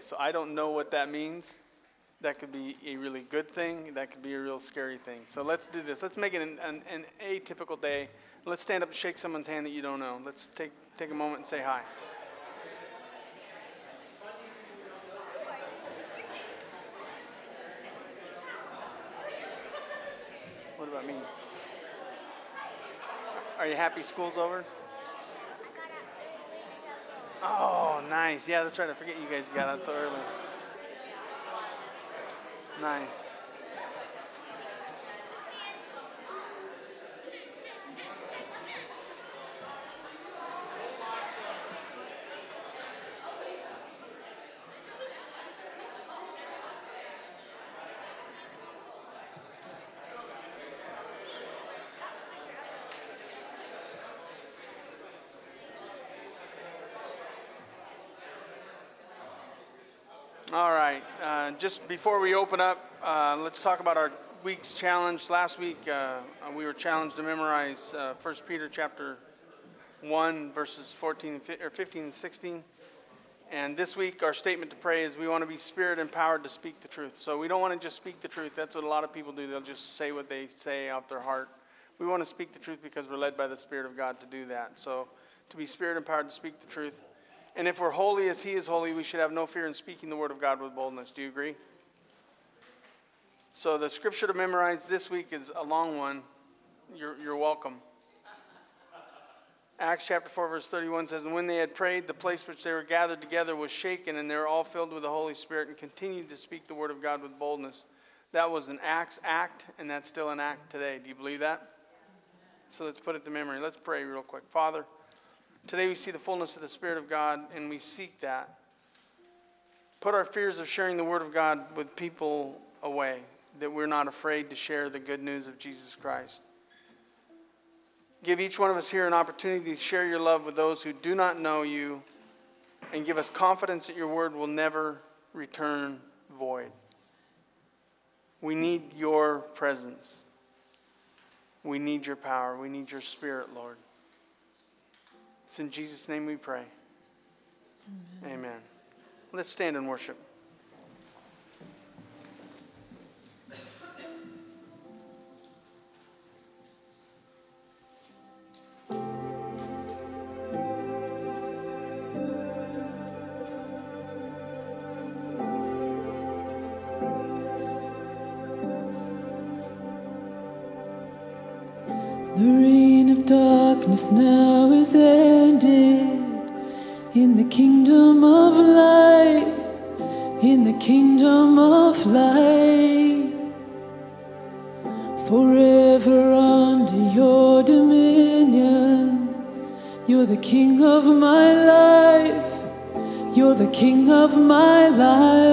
So I don't know what that means. That could be a really good thing. That could be a real scary thing. So let's do this. Let's make it an, an, an atypical day. Let's stand up and shake someone's hand that you don't know. Let's take, take a moment and say hi. What about me? Are you happy school's over? Oh, nice. Yeah, that's right. I forget you guys got out so early. Nice. All right. Uh, just before we open up, uh, let's talk about our week's challenge. Last week, uh, we were challenged to memorize uh, 1 Peter chapter 1, verses 14 or 15 and 16. And this week, our statement to pray is we want to be spirit empowered to speak the truth. So we don't want to just speak the truth. That's what a lot of people do. They'll just say what they say off their heart. We want to speak the truth because we're led by the Spirit of God to do that. So to be spirit empowered to speak the truth. And if we're holy as He is holy, we should have no fear in speaking the word of God with boldness. Do you agree? So the scripture to memorize this week is a long one. You're, you're welcome. Acts chapter 4, verse 31 says, And when they had prayed, the place which they were gathered together was shaken, and they were all filled with the Holy Spirit and continued to speak the word of God with boldness. That was an Acts act, and that's still an act today. Do you believe that? So let's put it to memory. Let's pray real quick. Father, Today we see the fullness of the Spirit of God and we seek that. Put our fears of sharing the Word of God with people away, that we're not afraid to share the good news of Jesus Christ. Give each one of us here an opportunity to share your love with those who do not know you and give us confidence that your Word will never return void. We need your presence. We need your power. We need your Spirit, Lord. It's in Jesus' name we pray. Amen. Amen. Let's stand and worship. The reign of darkness now is ended in the kingdom of light, in the kingdom of light. Forever under your dominion, you're the king of my life, you're the king of my life.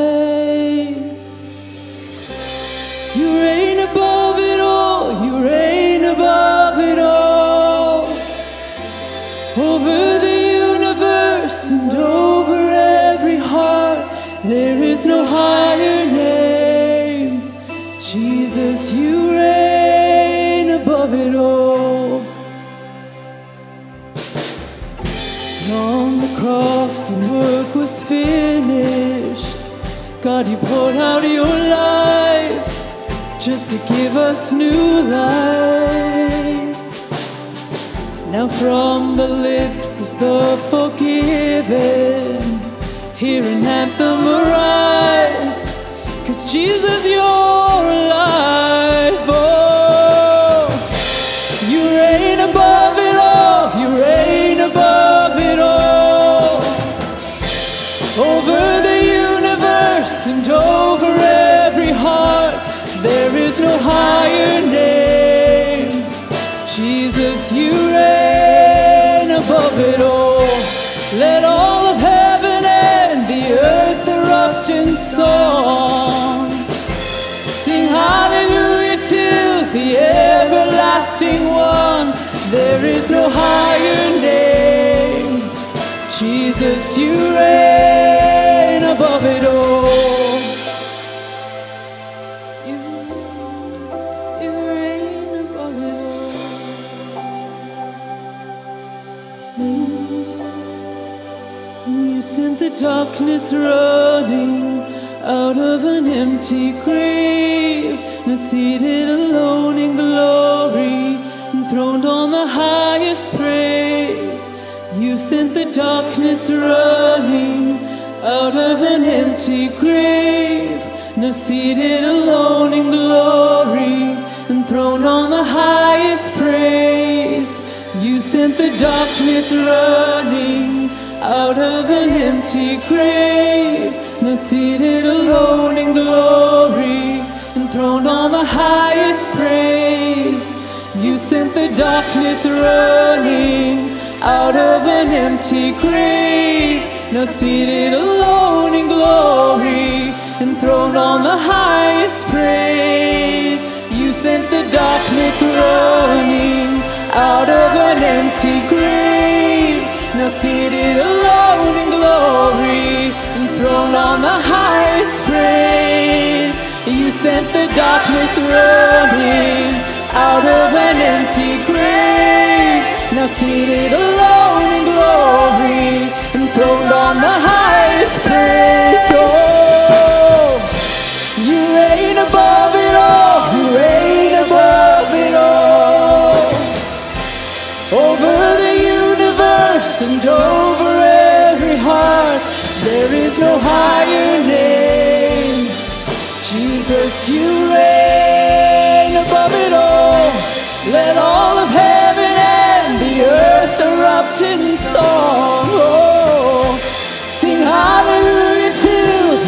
You poured out your life just to give us new life. Now, from the lips of the forgiven, hear an anthem arise. Cause Jesus, you're alive. Oh, no higher name. Jesus, you reign above it all. You, you reign above it all. Mm. You sent the darkness running out of an empty grave. Now seated alone in glory, enthroned on the highest praise. You sent the darkness running out of an empty grave. Now seated alone in glory, enthroned on the highest praise. You sent the darkness running out of an empty grave. Now seated alone in glory, enthroned on the highest praise. You sent the darkness running out of an empty grave. Now seated alone in glory, enthroned on the highest praise. You sent the darkness running out of an empty grave. Now seated alone in glory, enthroned on the highest praise. You sent the darkness running out of an empty grave. Now seated alone in glory, enthroned on the highest praise. Oh, you reign above it all. You reign above it all. Over the universe and over every heart, there is no higher name. Jesus, you reign. Let all of heaven and the earth erupt in song. Oh, sing hallelujah to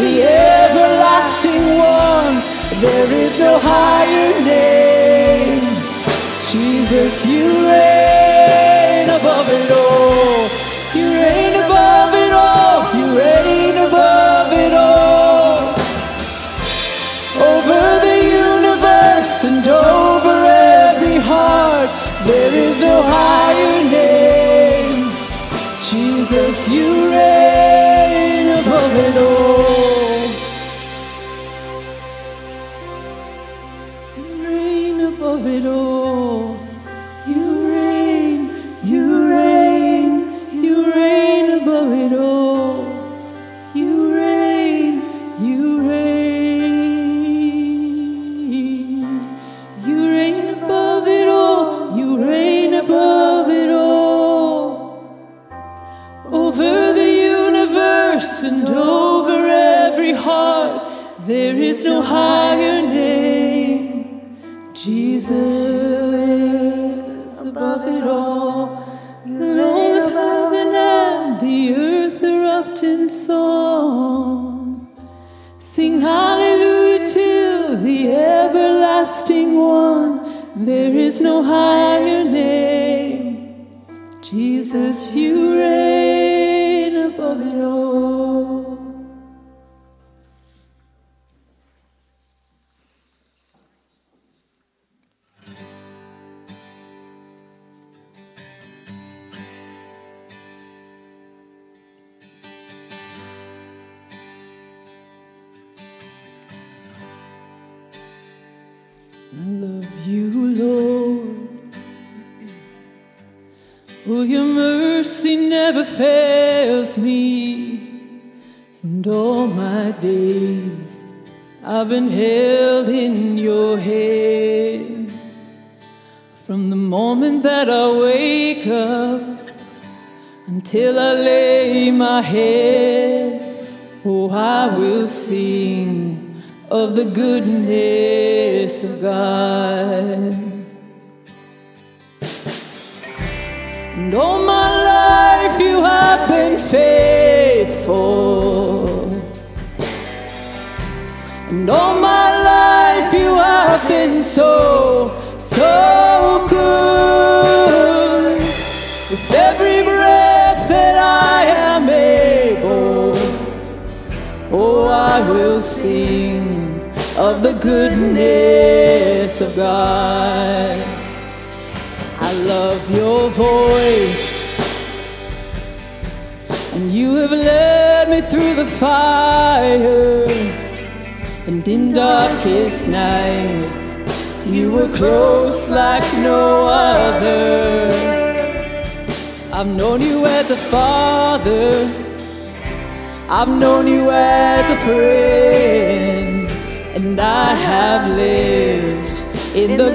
the everlasting one. There is no higher name. Jesus, you reign above it all. Higher name. Jesus, you reign above it all. Reign above it all.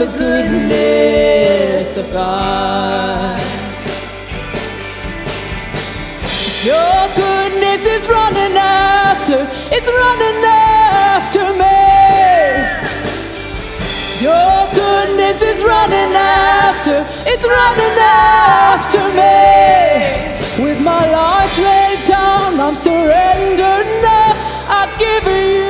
the goodness of God. Your goodness is running after, it's running after me. Your goodness is running after, it's running after me. With my life laid down, I'm surrendered now. I give you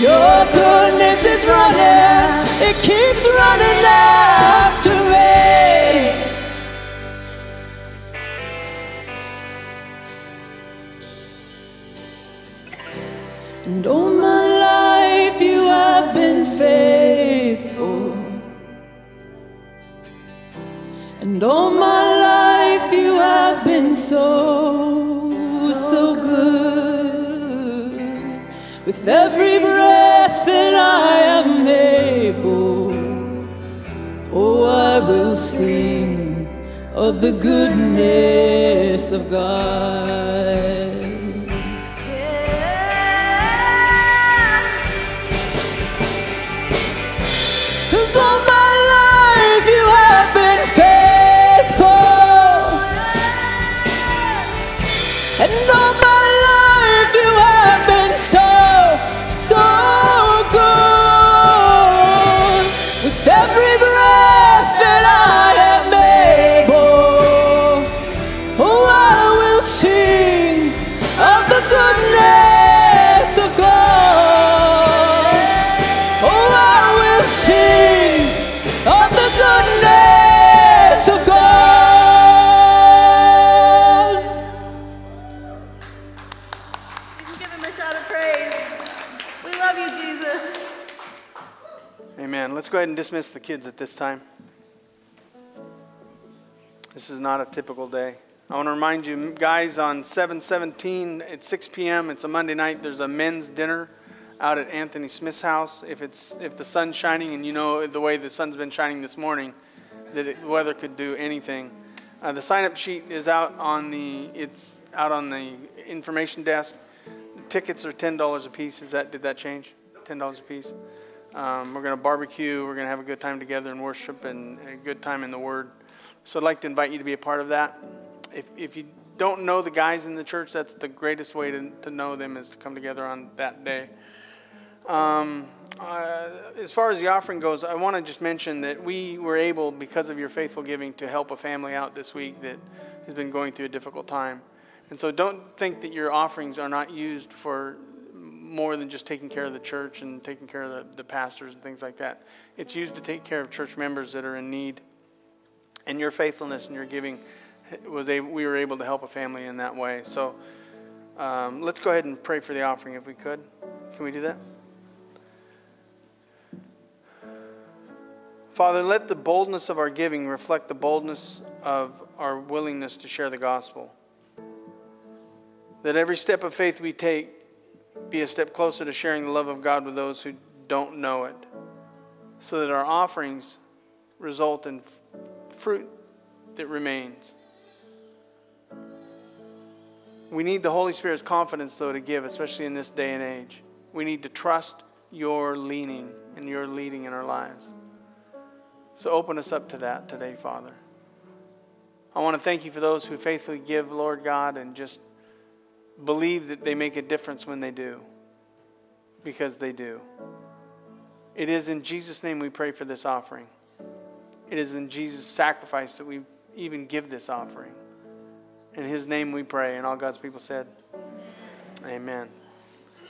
Your goodness is running, it keeps running after me. And all my life you have been faithful. And all my life you have been so, With every breath that I am able, oh, I will sing of the goodness of God. Ahead and dismiss the kids at this time. This is not a typical day. I want to remind you, guys, on 717 at 6 p.m., it's a Monday night, there's a men's dinner out at Anthony Smith's house. If, it's, if the sun's shining, and you know the way the sun's been shining this morning, that the weather could do anything. Uh, the sign-up sheet is out on the, it's out on the information desk. Tickets are $10 a piece. Is that, did that change? $10 a piece? Um, we're going to barbecue. We're going to have a good time together and worship and a good time in the Word. So I'd like to invite you to be a part of that. If, if you don't know the guys in the church, that's the greatest way to, to know them is to come together on that day. Um, uh, as far as the offering goes, I want to just mention that we were able, because of your faithful giving, to help a family out this week that has been going through a difficult time. And so don't think that your offerings are not used for more than just taking care of the church and taking care of the, the pastors and things like that. It's used to take care of church members that are in need. And your faithfulness and your giving was able, we were able to help a family in that way. So um, let's go ahead and pray for the offering if we could. Can we do that? Father, let the boldness of our giving reflect the boldness of our willingness to share the gospel. That every step of faith we take be a step closer to sharing the love of God with those who don't know it, so that our offerings result in fruit that remains. We need the Holy Spirit's confidence, though, to give, especially in this day and age. We need to trust your leaning and your leading in our lives. So open us up to that today, Father. I want to thank you for those who faithfully give, Lord God, and just believe that they make a difference when they do, because they do. It is in Jesus' name we pray for this offering. It is in Jesus' sacrifice that we even give this offering. In his name we pray. And all God's people said, Amen.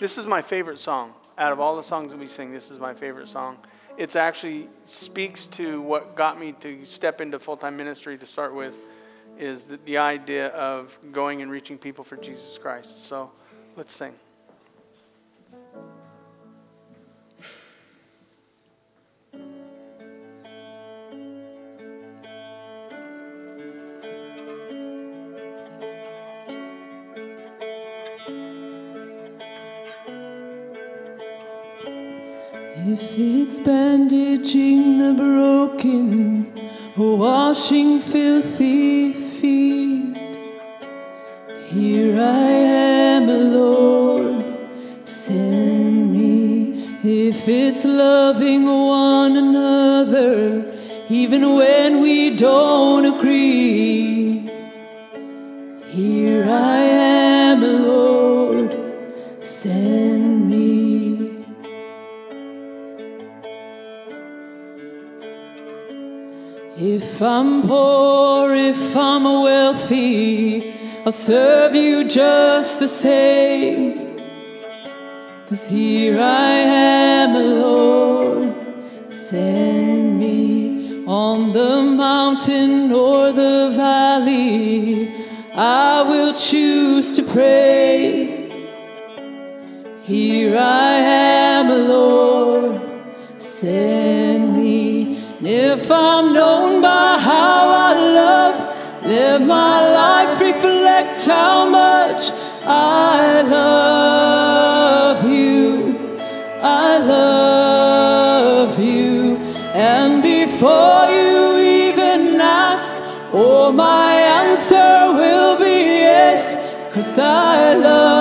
This is my favorite song. Out of all the songs that we sing, this is my favorite song. It actually speaks to what got me to step into full time ministry to start with, is the, the idea of going and reaching people for Jesus Christ. So let's sing. If it's bandaging the broken, washing filthy feet, here I am, Lord, send me. If it's loving one another, even when we don't If I'm poor, if I'm wealthy, I'll serve you just the same. Cause here I am, Lord, send me on the mountain or the valley. I will choose to praise. Here I am, Lord, send me. If I'm let my life reflect how much I love you. I love you. And before you even ask, oh, my answer will be yes, cause I love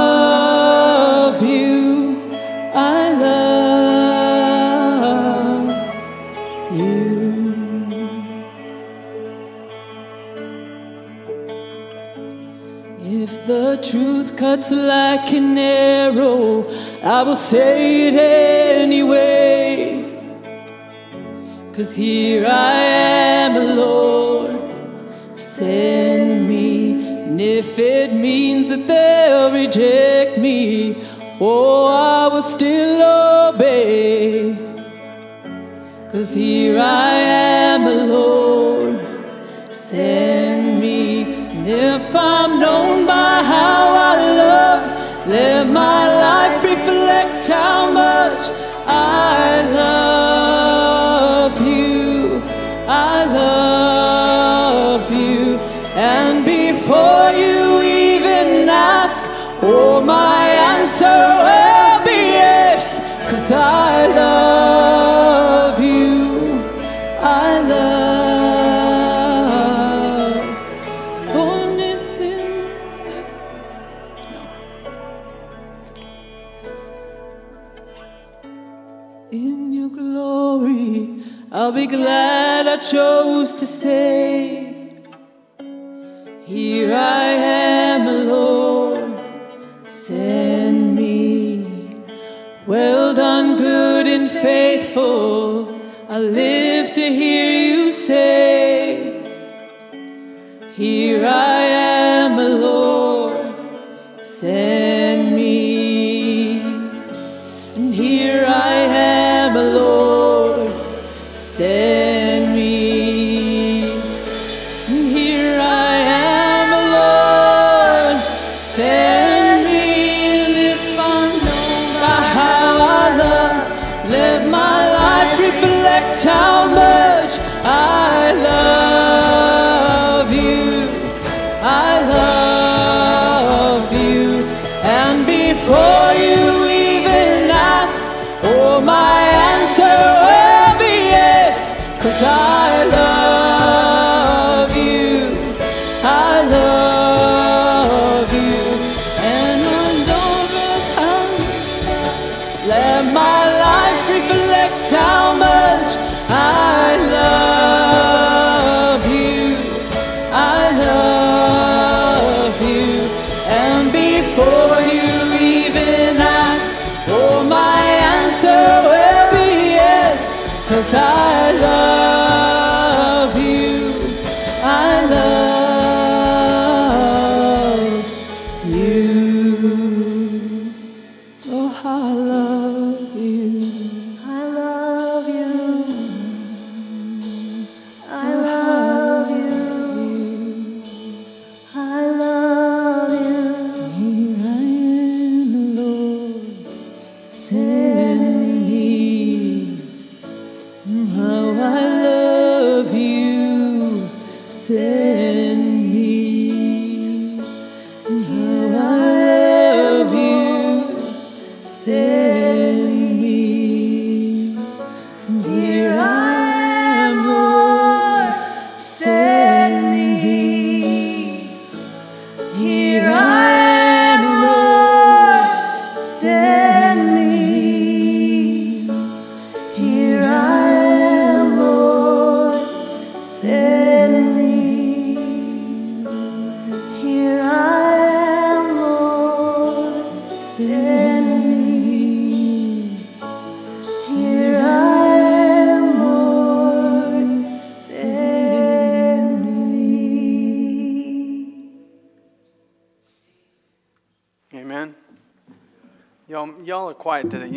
cuts like an arrow, I will say it anyway. Cause here I am, Lord, send me. And if it means that they'll reject me, oh, I will still obey. Cause here I am, reflect how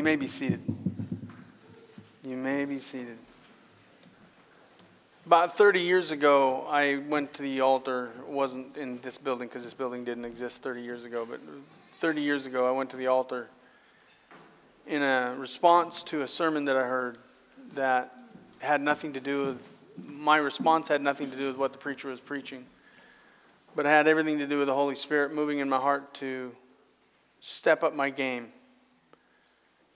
may be seated. You may be seated. About 30 years ago, I went to the altar. It wasn't in this building because this building didn't exist 30 years ago, but 30 years ago, I went to the altar in a response to a sermon that I heard that had nothing to do with, my response had nothing to do with what the preacher was preaching, but had everything to do with the Holy Spirit moving in my heart to step up my game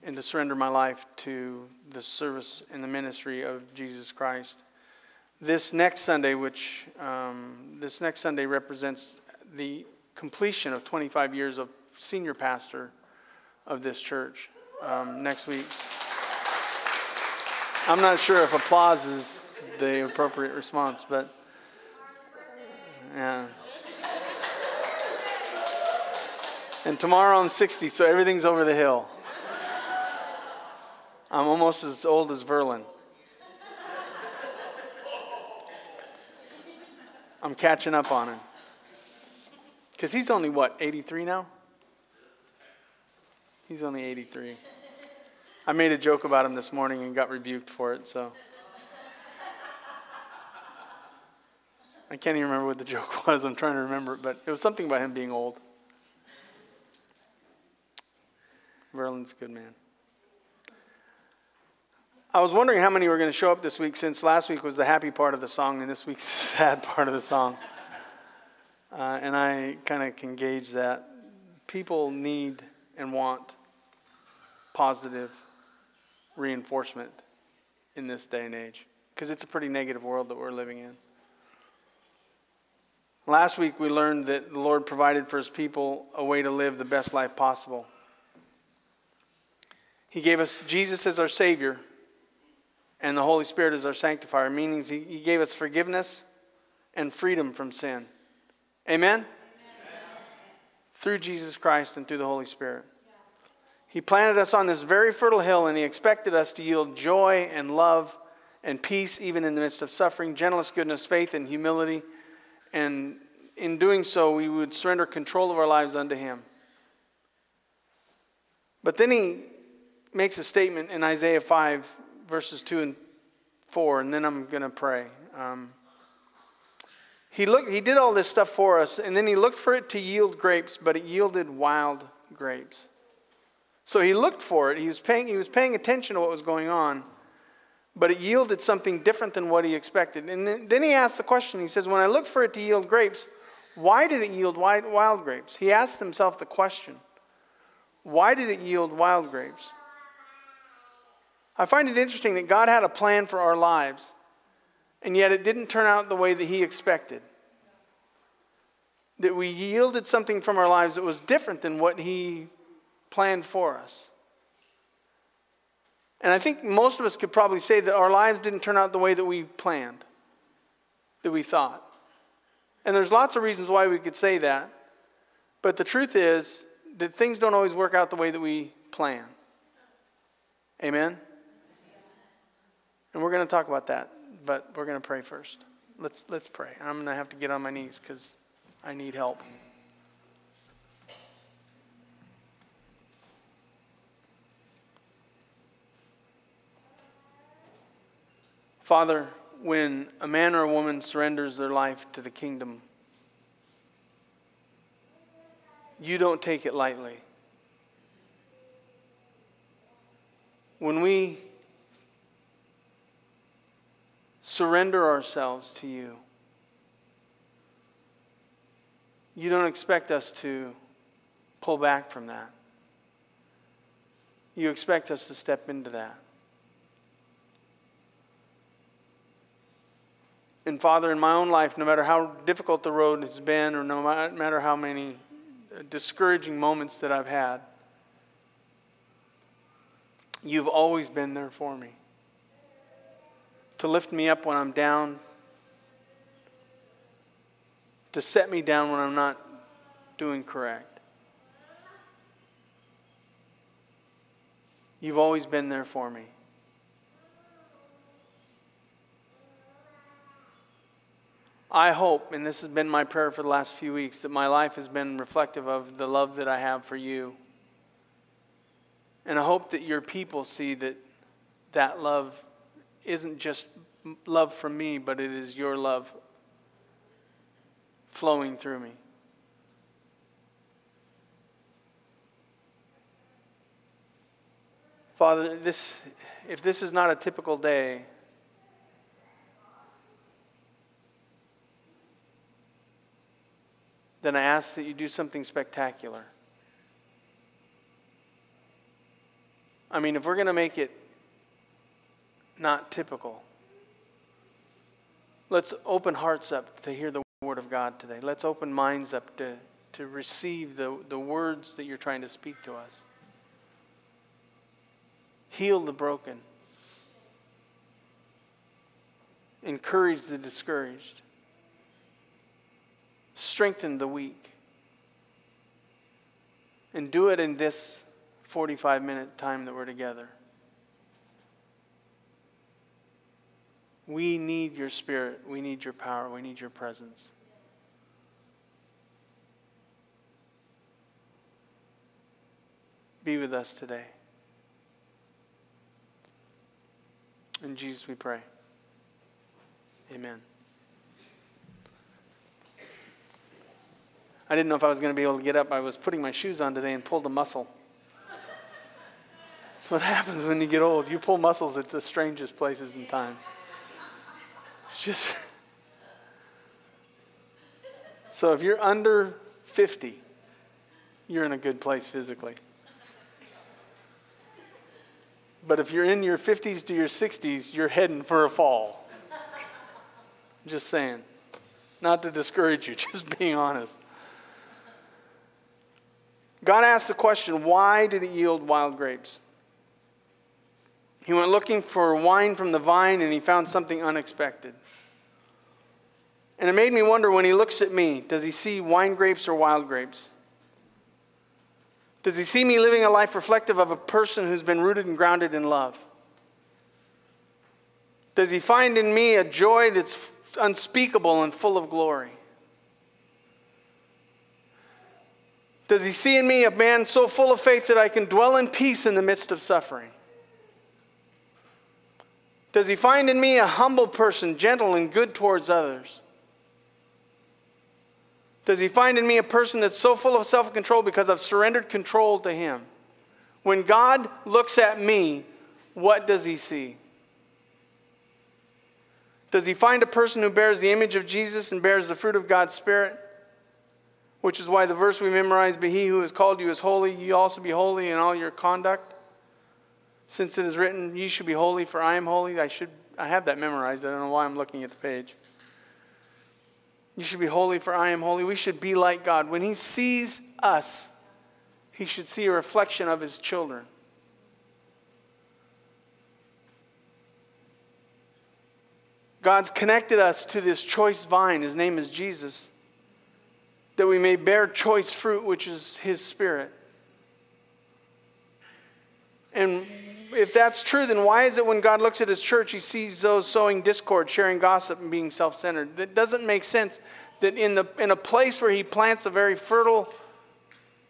and to surrender my life to the service and the ministry of Jesus Christ. This next Sunday, which um, this next Sunday represents the completion of 25 years of senior pastor of this church. Um, next week, I'm not sure if applause is the appropriate response, but yeah. And tomorrow I'm 60, so everything's over the hill. I'm almost as old as Verlin. I'm catching up on him. Because he's only, what, 83 now? He's only 83. I made a joke about him this morning and got rebuked for it, so. I can't even remember what the joke was. I'm trying to remember it, but it was something about him being old. Verlin's a good man. I was wondering how many were going to show up this week since last week was the happy part of the song and this week's the sad part of the song. Uh, and I kind of can gauge that. People need and want positive reinforcement in this day and age because it's a pretty negative world that we're living in. Last week we learned that the Lord provided for his people a way to live the best life possible. He gave us Jesus as our Savior and the Holy Spirit is our sanctifier, meaning he, he gave us forgiveness and freedom from sin. Amen? Amen? Through Jesus Christ and through the Holy Spirit. He planted us on this very fertile hill and he expected us to yield joy and love and peace even in the midst of suffering, gentleness, goodness, faith, and humility. And in doing so, we would surrender control of our lives unto him. But then he makes a statement in Isaiah 5, verses 2 and 4, and then I'm going to pray. Um, he, looked, he did all this stuff for us, and then he looked for it to yield grapes, but it yielded wild grapes. So he looked for it. He was paying, he was paying attention to what was going on, but it yielded something different than what he expected. And then, then he asked the question he says, When I looked for it to yield grapes, why did it yield wild, wild grapes? He asked himself the question why did it yield wild grapes? I find it interesting that God had a plan for our lives, and yet it didn't turn out the way that He expected. That we yielded something from our lives that was different than what He planned for us. And I think most of us could probably say that our lives didn't turn out the way that we planned, that we thought. And there's lots of reasons why we could say that. But the truth is that things don't always work out the way that we plan. Amen? And we're going to talk about that, but we're going to pray first. Let's, let's pray. I'm going to have to get on my knees because I need help. Father, when a man or a woman surrenders their life to the kingdom, you don't take it lightly. When we surrender ourselves to you, you don't expect us to pull back from that. You expect us to step into that. And Father, in my own life, no matter how difficult the road has been, or no matter how many uh, discouraging moments that I've had, you've always been there for me. To lift me up when I'm down, to set me down when I'm not doing correct. You've always been there for me. I hope, and this has been my prayer for the last few weeks, that my life has been reflective of the love that I have for you. And I hope that your people see that that love isn't just love from me, but it is your love flowing through me. Father, this, if this is not a typical day, then I ask that you do something spectacular. I mean, if we're going to make it not typical, let's open hearts up to hear the Word of God today. Let's open minds up to, to receive the, the words that you're trying to speak to us. Heal the broken, encourage the discouraged strengthen the weak. And do it in this 45 minute time that we're together. We need your spirit. We need your power. We need your presence. Be with us today. In Jesus we pray. Amen. I didn't know if I was going to be able to get up. I was putting my shoes on today and pulled a muscle. That's what happens when you get old. You pull muscles at the strangest places and times. It's just. So if you're under 50, you're in a good place physically. But if you're in your 50s to your 60s, you're heading for a fall. Just saying. Not to discourage you, just being honest. God asked the question, why did it yield wild grapes? He went looking for wine from the vine and he found something unexpected. And it made me wonder when he looks at me, does he see wine grapes or wild grapes? Does he see me living a life reflective of a person who's been rooted and grounded in love? Does he find in me a joy that's unspeakable and full of glory? Does he see in me a man so full of faith that I can dwell in peace in the midst of suffering? Does he find in me a humble person, gentle and good towards others? Does he find in me a person that's so full of self control because I've surrendered control to him? When God looks at me, what does he see? Does he find a person who bears the image of Jesus and bears the fruit of God's Spirit? which is why the verse we memorize, But he who has called you is holy, you also be holy in all your conduct. Since it is written, Ye should be holy, for I am holy. I should I have that memorized. I don't know why I'm looking at the page. You should be holy, for I am holy. We should be like God. When He sees us, He should see a reflection of His children. God's connected us to this choice vine. His name is Jesus that we may bear choice fruit, which is His Spirit. And if that's true, then why is it when God looks at his church, he sees those sowing discord, sharing gossip, and being self centered? That doesn't make sense that in, the, in a place where he plants a very fertile,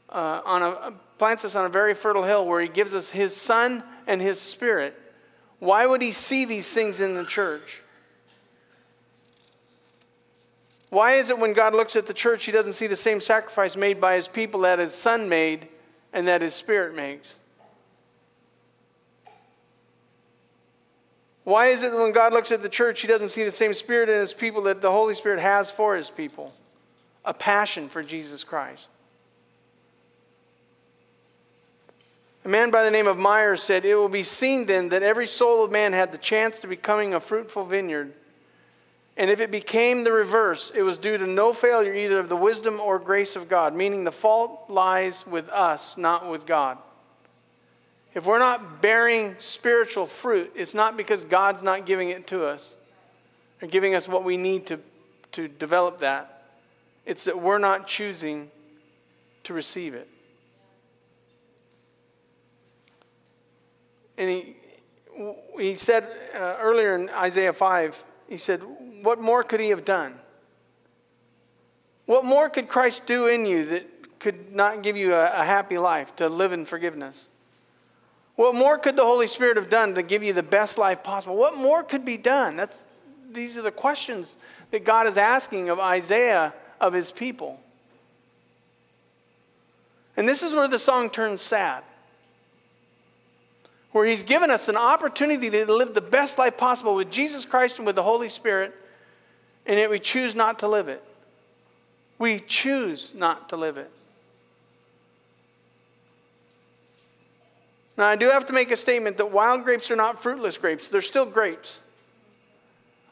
uh, on a, plants us on a very fertile hill where he gives us his son and his spirit, why would he see these things in the church? Why is it when God looks at the church, he doesn't see the same sacrifice made by his people that his son made and that his spirit makes? Why is it when God looks at the church, he doesn't see the same spirit in his people that the Holy Spirit has for his people? A passion for Jesus Christ. A man by the name of Myers said, It will be seen then that every soul of man had the chance to becoming a fruitful vineyard. And if it became the reverse, it was due to no failure either of the wisdom or grace of God, meaning the fault lies with us, not with God. If we're not bearing spiritual fruit, it's not because God's not giving it to us or giving us what we need to, to develop that. It's that we're not choosing to receive it. And he, he said uh, earlier in Isaiah 5, he said, What more could he have done? What more could Christ do in you that could not give you a, a happy life to live in forgiveness? What more could the Holy Spirit have done to give you the best life possible? What more could be done? That's, these are the questions that God is asking of Isaiah, of his people. And this is where the song turns sad where He's given us an opportunity to live the best life possible with Jesus Christ and with the Holy Spirit, and yet we choose not to live it. We choose not to live it. Now, I do have to make a statement that wild grapes are not fruitless grapes, they're still grapes.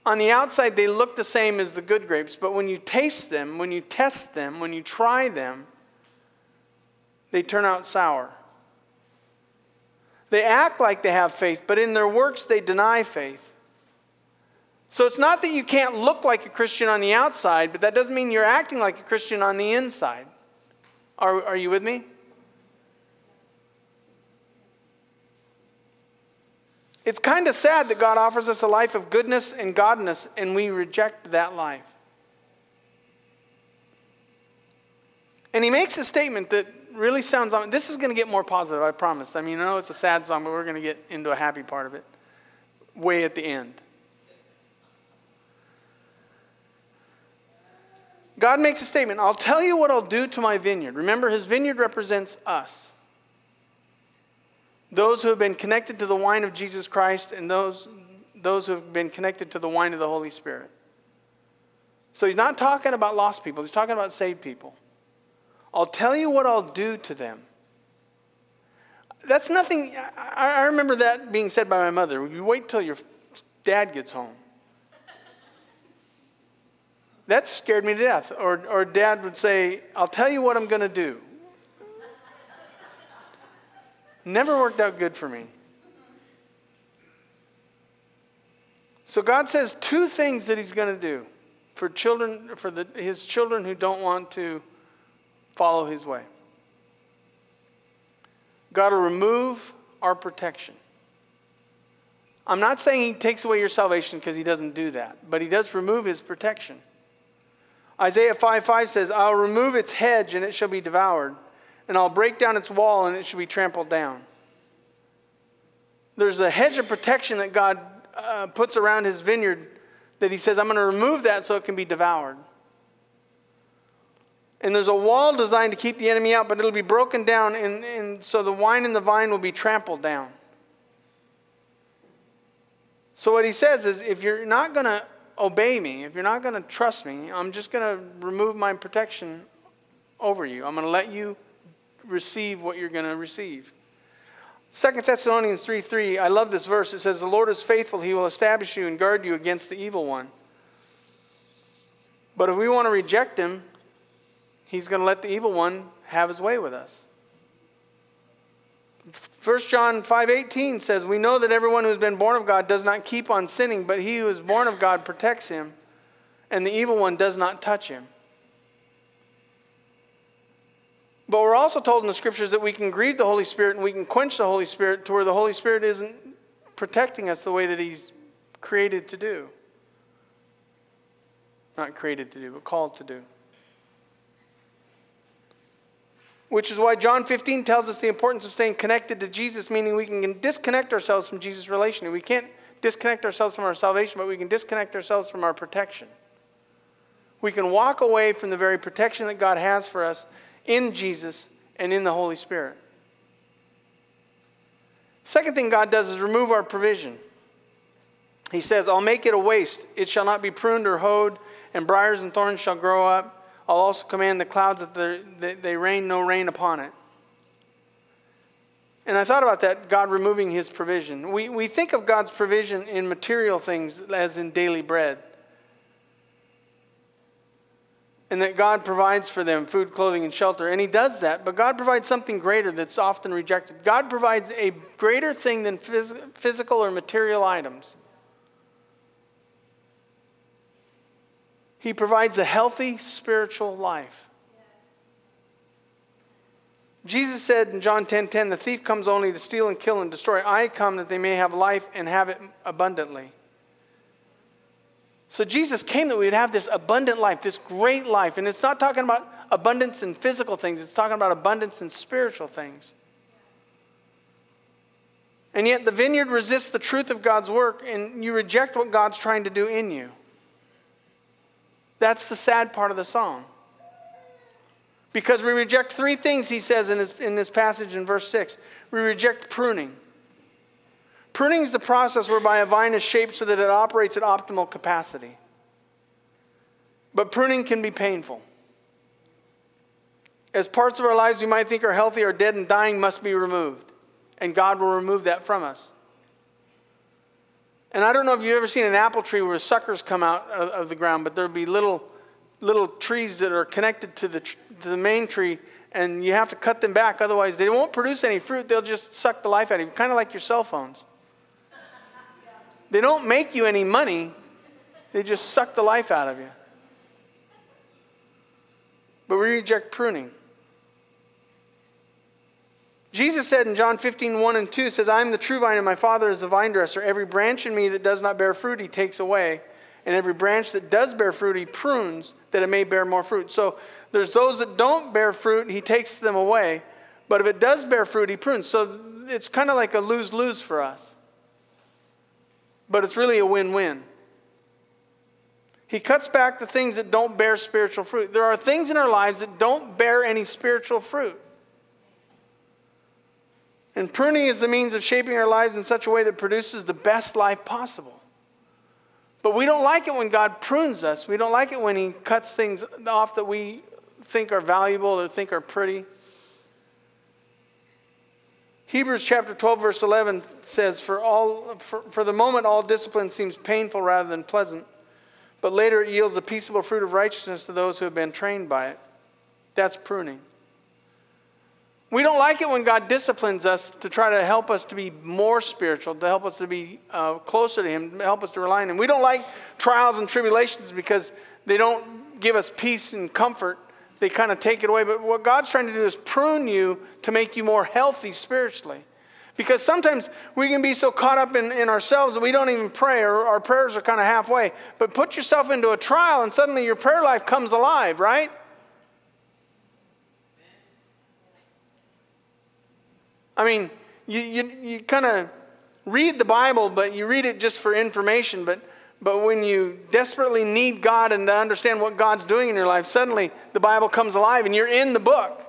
On the outside, they look the same as the good grapes, but when you taste them, when you test them, when you try them, they turn out sour. They act like they have faith, but in their works they deny faith. So it's not that you can't look like a Christian on the outside, but that doesn't mean you're acting like a Christian on the inside. Are, are you with me? It's kind of sad that God offers us a life of goodness and godness, and we reject that life. And he makes a statement that really sounds on. This is going to get more positive, I promise. I mean, I know it's a sad song, but we're going to get into a happy part of it way at the end. God makes a statement I'll tell you what I'll do to my vineyard. Remember, his vineyard represents us. Those who have been connected to the wine of Jesus Christ and those, those who have been connected to the wine of the Holy Spirit. So he's not talking about lost people, he's talking about saved people. I'll tell you what I'll do to them. That's nothing, I, I remember that being said by my mother. You wait till your dad gets home. That scared me to death. Or, or dad would say, I'll tell you what I'm going to do. Never worked out good for me. So God says two things that He's going to do for children, for the, His children who don't want to follow his way. God will remove our protection. I'm not saying he takes away your salvation because he doesn't do that, but he does remove his protection. Isaiah 5 5 says, I'll remove its hedge and it shall be devoured, and I'll break down its wall and it shall be trampled down. There's a hedge of protection that God uh, puts around his vineyard that he says, I'm going to remove that so it can be devoured. And there's a wall designed to keep the enemy out, but it'll be broken down, and, and so the wine and the vine will be trampled down. So, what he says is if you're not going to obey me, if you're not going to trust me, I'm just going to remove my protection over you. I'm going to let you receive what you're going to receive. 2 Thessalonians 3 3, I love this verse. It says, The Lord is faithful, he will establish you and guard you against the evil one. But if we want to reject him, he's going to let the evil one have his way with us. 1 John 5:18 says, "We know that everyone who has been born of God does not keep on sinning, but he who is born of God protects him, and the evil one does not touch him." But we're also told in the scriptures that we can grieve the Holy Spirit and we can quench the Holy Spirit to where the Holy Spirit isn't protecting us the way that He's created to do. Not created to do, but called to do. Which is why John 15 tells us the importance of staying connected to Jesus, meaning we can disconnect ourselves from Jesus' relation. We can't disconnect ourselves from our salvation, but we can disconnect ourselves from our protection. We can walk away from the very protection that God has for us in Jesus and in the Holy Spirit. Second thing God does is remove our provision. He says, I'll make it a waste. It shall not be pruned or hoed, and briars and thorns shall grow up. I'll also command the clouds that they rain no rain upon it. And I thought about that, God removing his provision. We, we think of God's provision in material things as in daily bread. And that God provides for them food, clothing, and shelter. And he does that, but God provides something greater that's often rejected. God provides a greater thing than phys- physical or material items. He provides a healthy spiritual life. Jesus said in John 10:10, 10, 10, "The thief comes only to steal and kill and destroy. I come that they may have life and have it abundantly." So Jesus came that we would have this abundant life, this great life, and it's not talking about abundance in physical things, it's talking about abundance in spiritual things. And yet the vineyard resists the truth of God's work and you reject what God's trying to do in you. That's the sad part of the song. Because we reject three things, he says in this, in this passage in verse 6. We reject pruning. Pruning is the process whereby a vine is shaped so that it operates at optimal capacity. But pruning can be painful. As parts of our lives we might think are healthy or dead and dying must be removed. And God will remove that from us. And I don't know if you've ever seen an apple tree where suckers come out of, of the ground, but there'll be little, little trees that are connected to the, to the main tree, and you have to cut them back. Otherwise, they won't produce any fruit. They'll just suck the life out of you, kind of like your cell phones. They don't make you any money, they just suck the life out of you. But we reject pruning. Jesus said in John 15, 1 and 2, says, I am the true vine, and my Father is the vine dresser. Every branch in me that does not bear fruit, he takes away. And every branch that does bear fruit, he prunes that it may bear more fruit. So there's those that don't bear fruit, he takes them away. But if it does bear fruit, he prunes. So it's kind of like a lose lose for us. But it's really a win win. He cuts back the things that don't bear spiritual fruit. There are things in our lives that don't bear any spiritual fruit. And pruning is the means of shaping our lives in such a way that produces the best life possible. But we don't like it when God prunes us. We don't like it when He cuts things off that we think are valuable or think are pretty. Hebrews chapter 12, verse 11 says, For, all, for, for the moment, all discipline seems painful rather than pleasant, but later it yields the peaceable fruit of righteousness to those who have been trained by it. That's pruning. We don't like it when God disciplines us to try to help us to be more spiritual, to help us to be uh, closer to Him, to help us to rely on Him. We don't like trials and tribulations because they don't give us peace and comfort. They kind of take it away. But what God's trying to do is prune you to make you more healthy spiritually. Because sometimes we can be so caught up in, in ourselves that we don't even pray, or our prayers are kind of halfway. But put yourself into a trial, and suddenly your prayer life comes alive, right? I mean, you, you, you kind of read the Bible, but you read it just for information. But, but when you desperately need God and to understand what God's doing in your life, suddenly the Bible comes alive and you're in the book.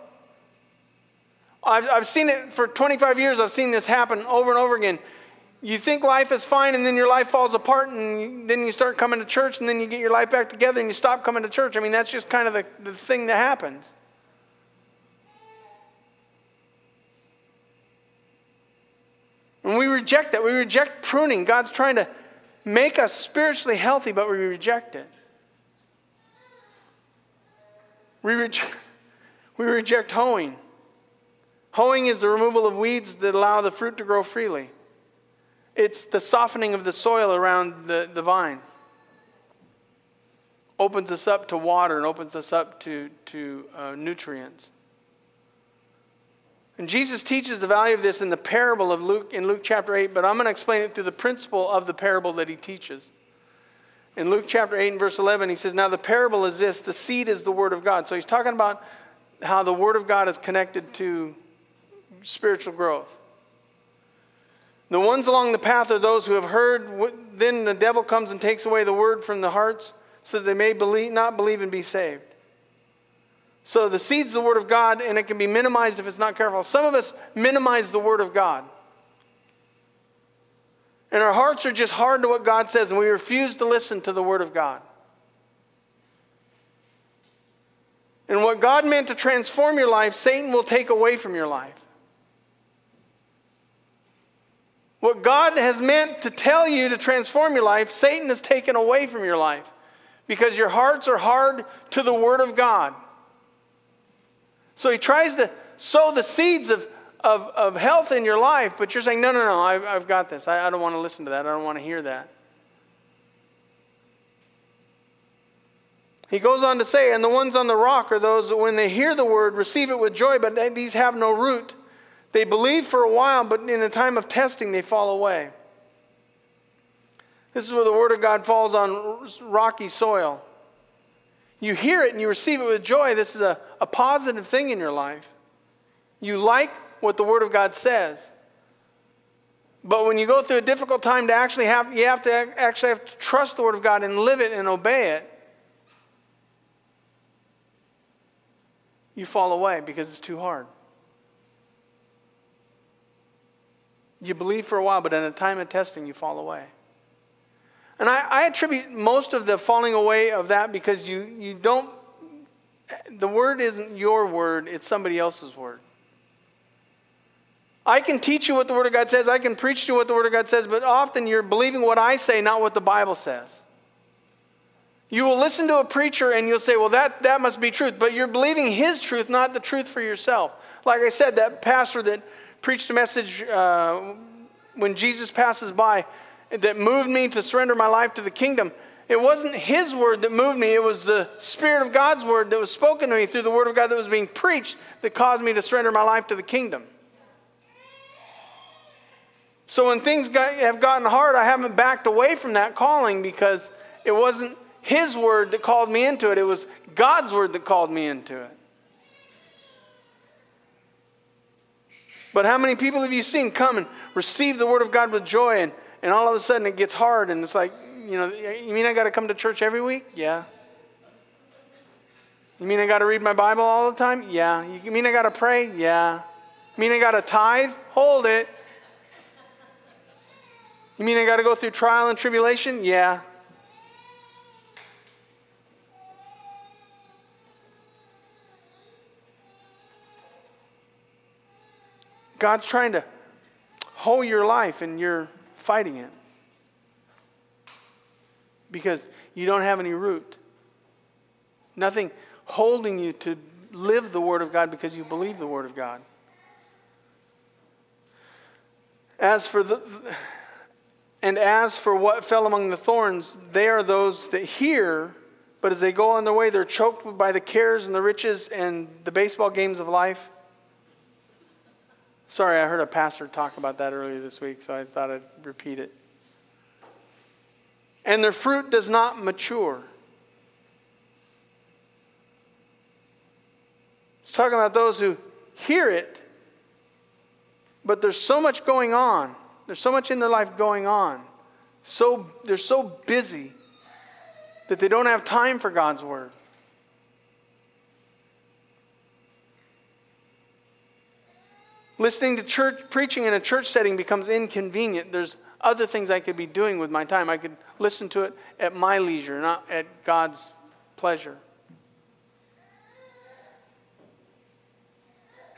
I've, I've seen it for 25 years, I've seen this happen over and over again. You think life is fine, and then your life falls apart, and then you start coming to church, and then you get your life back together, and you stop coming to church. I mean, that's just kind of the, the thing that happens. And we reject that. We reject pruning. God's trying to make us spiritually healthy, but we reject it. We, reject, we reject hoeing. Hoeing is the removal of weeds that allow the fruit to grow freely. It's the softening of the soil around the, the vine. Opens us up to water and opens us up to, to uh, nutrients. And Jesus teaches the value of this in the parable of Luke in Luke chapter 8, but I'm going to explain it through the principle of the parable that he teaches. In Luke chapter 8 and verse 11, he says, Now the parable is this the seed is the word of God. So he's talking about how the word of God is connected to spiritual growth. The ones along the path are those who have heard, then the devil comes and takes away the word from the hearts so that they may believe, not believe and be saved. So the seed's the Word of God, and it can be minimized if it's not careful. Some of us minimize the Word of God. And our hearts are just hard to what God says, and we refuse to listen to the Word of God. And what God meant to transform your life, Satan will take away from your life. What God has meant to tell you to transform your life, Satan has taken away from your life because your hearts are hard to the Word of God. So he tries to sow the seeds of, of, of health in your life, but you're saying, no, no, no, I've, I've got this. I, I don't want to listen to that. I don't want to hear that. He goes on to say, and the ones on the rock are those that when they hear the word, receive it with joy, but they, these have no root. They believe for a while, but in the time of testing, they fall away. This is where the word of God falls on rocky soil. You hear it and you receive it with joy. This is a, a positive thing in your life. You like what the Word of God says. But when you go through a difficult time to actually have, you have to actually have to trust the Word of God and live it and obey it. You fall away because it's too hard. You believe for a while, but in a time of testing, you fall away. And I, I, attribute most of the falling away of that because you, you don't, the word isn't your word, it's somebody else's word. I can teach you what the Word of God says, I can preach to you what the Word of God says, but often you're believing what I say, not what the Bible says. You will listen to a preacher and you'll say, well, that, that must be truth, but you're believing his truth, not the truth for yourself. Like I said, that pastor that preached a message uh, when Jesus passes by, that moved me to surrender my life to the kingdom. It wasn't his word that moved me, it was the Spirit of God's word that was spoken to me through the word of God that was being preached that caused me to surrender my life to the kingdom. So when things got, have gotten hard, I haven't backed away from that calling because it wasn't his word that called me into it, it was God's word that called me into it. But how many people have you seen come and receive the word of God with joy and and all of a sudden it gets hard and it's like, you know, you mean I got to come to church every week? Yeah. You mean I got to read my Bible all the time? Yeah. You mean I got to pray? Yeah. You mean I got to tithe? Hold it. You mean I got to go through trial and tribulation? Yeah. God's trying to hold your life and you're fighting it because you don't have any root. Nothing holding you to live the Word of God because you believe the Word of God. As for the, and as for what fell among the thorns, they are those that hear, but as they go on their way, they're choked by the cares and the riches and the baseball games of life. Sorry, I heard a pastor talk about that earlier this week, so I thought I'd repeat it and their fruit does not mature. It's talking about those who hear it, but there's so much going on. There's so much in their life going on. So they're so busy that they don't have time for God's word. Listening to church preaching in a church setting becomes inconvenient. There's other things I could be doing with my time. I could listen to it at my leisure, not at God's pleasure.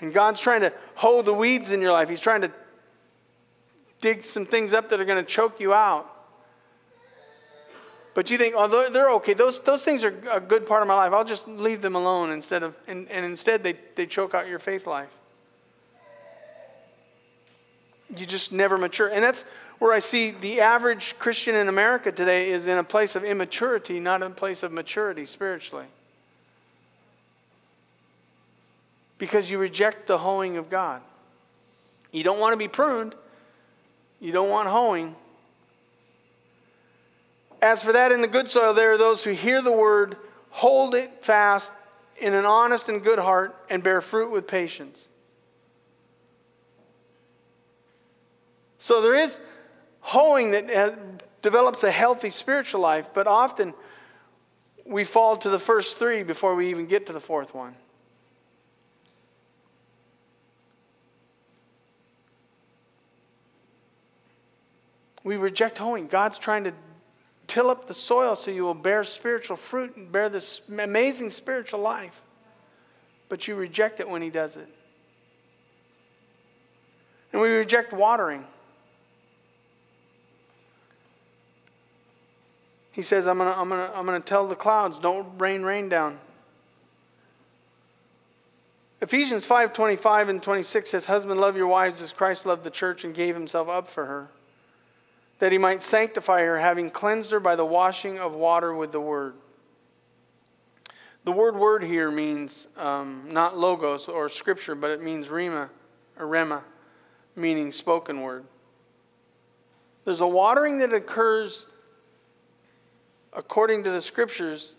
And God's trying to hoe the weeds in your life. He's trying to dig some things up that are going to choke you out. But you think, oh, they're okay. Those, those things are a good part of my life. I'll just leave them alone instead of, and, and instead they, they choke out your faith life. You just never mature. And that's where I see the average Christian in America today is in a place of immaturity, not in a place of maturity spiritually. Because you reject the hoeing of God. You don't want to be pruned, you don't want hoeing. As for that in the good soil, there are those who hear the word, hold it fast in an honest and good heart, and bear fruit with patience. So there is hoeing that develops a healthy spiritual life, but often we fall to the first three before we even get to the fourth one. We reject hoeing. God's trying to till up the soil so you will bear spiritual fruit and bear this amazing spiritual life. But you reject it when He does it. And we reject watering. He says, I'm going to I'm gonna, I'm gonna tell the clouds, don't rain rain down. Ephesians 5 25 and 26 says, Husband, love your wives as Christ loved the church and gave himself up for her that he might sanctify her, having cleansed her by the washing of water with the word. The word word here means um, not logos or scripture, but it means rhema or rhema, meaning spoken word. There's a watering that occurs according to the scriptures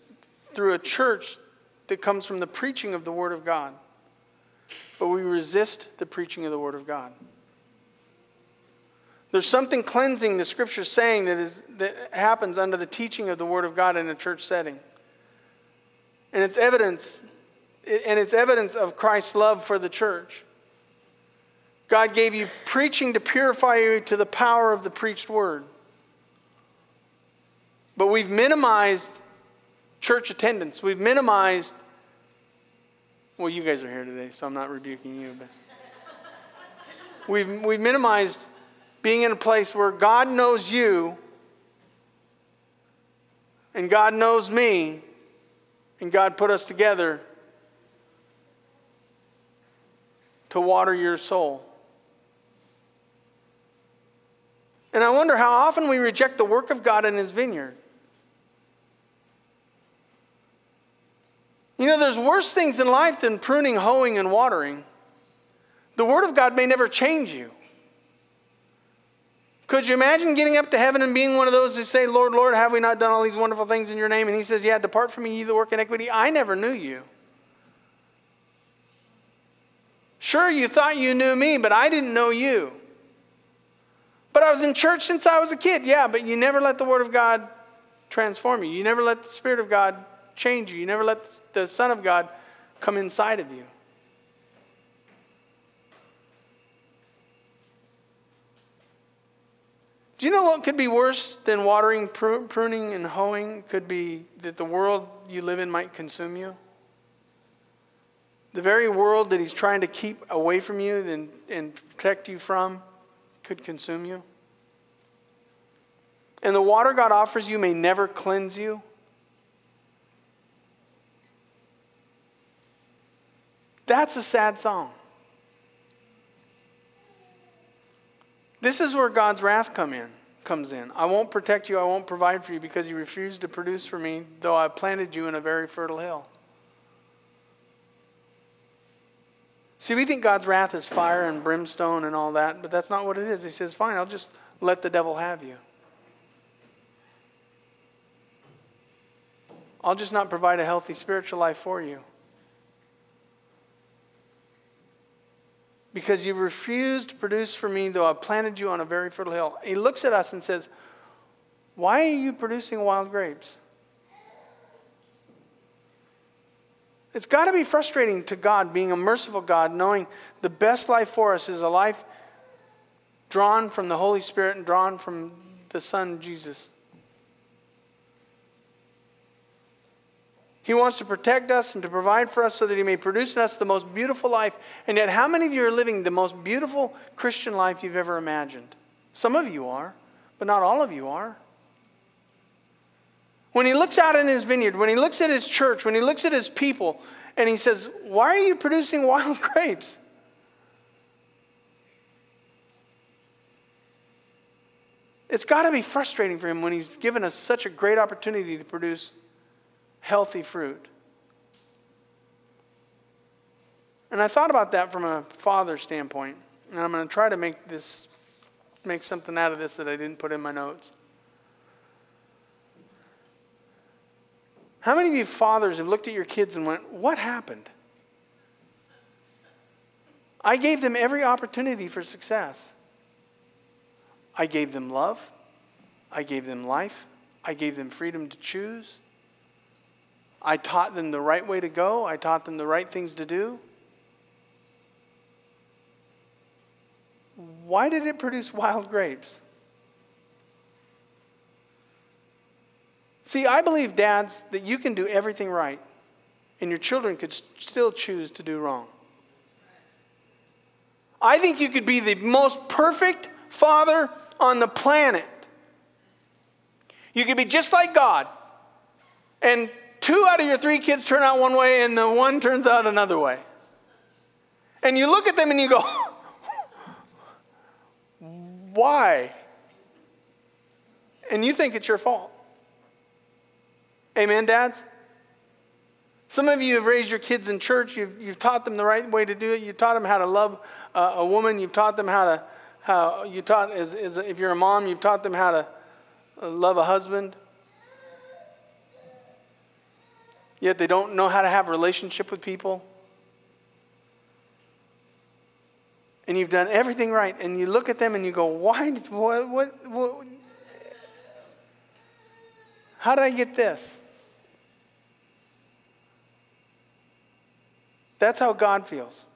through a church that comes from the preaching of the word of God. But we resist the preaching of the word of God. There's something cleansing the scripture saying that, is, that happens under the teaching of the Word of God in a church setting. And it's evidence, and it's evidence of Christ's love for the church. God gave you preaching to purify you to the power of the preached word. But we've minimized church attendance. We've minimized, well, you guys are here today, so I'm not rebuking you, but we've, we've minimized being in a place where God knows you and God knows me and God put us together to water your soul. And I wonder how often we reject the work of God in His vineyard. You know, there's worse things in life than pruning, hoeing, and watering. The Word of God may never change you. Could you imagine getting up to heaven and being one of those who say, Lord, Lord, have we not done all these wonderful things in your name? And he says, Yeah, depart from me, ye that work iniquity. I never knew you. Sure, you thought you knew me, but I didn't know you. But I was in church since I was a kid. Yeah, but you never let the Word of God transform you. You never let the Spirit of God change you. You never let the Son of God come inside of you. Do you know what could be worse than watering, pruning, and hoeing? Could be that the world you live in might consume you. The very world that he's trying to keep away from you and, and protect you from could consume you. And the water God offers you may never cleanse you. That's a sad song. This is where God's wrath come in, comes in. I won't protect you, I won't provide for you because you refused to produce for me, though I planted you in a very fertile hill. See, we think God's wrath is fire and brimstone and all that, but that's not what it is. He says, Fine, I'll just let the devil have you. I'll just not provide a healthy spiritual life for you. Because you refused to produce for me, though I planted you on a very fertile hill. He looks at us and says, Why are you producing wild grapes? It's got to be frustrating to God, being a merciful God, knowing the best life for us is a life drawn from the Holy Spirit and drawn from the Son, Jesus. He wants to protect us and to provide for us so that He may produce in us the most beautiful life. And yet, how many of you are living the most beautiful Christian life you've ever imagined? Some of you are, but not all of you are. When He looks out in His vineyard, when He looks at His church, when He looks at His people, and He says, Why are you producing wild grapes? It's got to be frustrating for Him when He's given us such a great opportunity to produce healthy fruit. And I thought about that from a father standpoint. And I'm going to try to make this make something out of this that I didn't put in my notes. How many of you fathers have looked at your kids and went, What happened? I gave them every opportunity for success. I gave them love. I gave them life. I gave them freedom to choose. I taught them the right way to go. I taught them the right things to do. Why did it produce wild grapes? See, I believe, dads, that you can do everything right, and your children could still choose to do wrong. I think you could be the most perfect father on the planet. You could be just like God, and two out of your three kids turn out one way, and the one turns out another way. And you look at them and you go, Why? And you think it's your fault. Amen, dads? Some of you have raised your kids in church. You've, you've taught them the right way to do it. You've taught them how to love uh, a woman. You've taught them how to, how you taught, as, as, if you're a mom, you've taught them how to uh, love a husband. Yet they don't know how to have relationship with people. And you've done everything right. And you look at them and you go, why? What, what, what how did I get this? That's how God feels.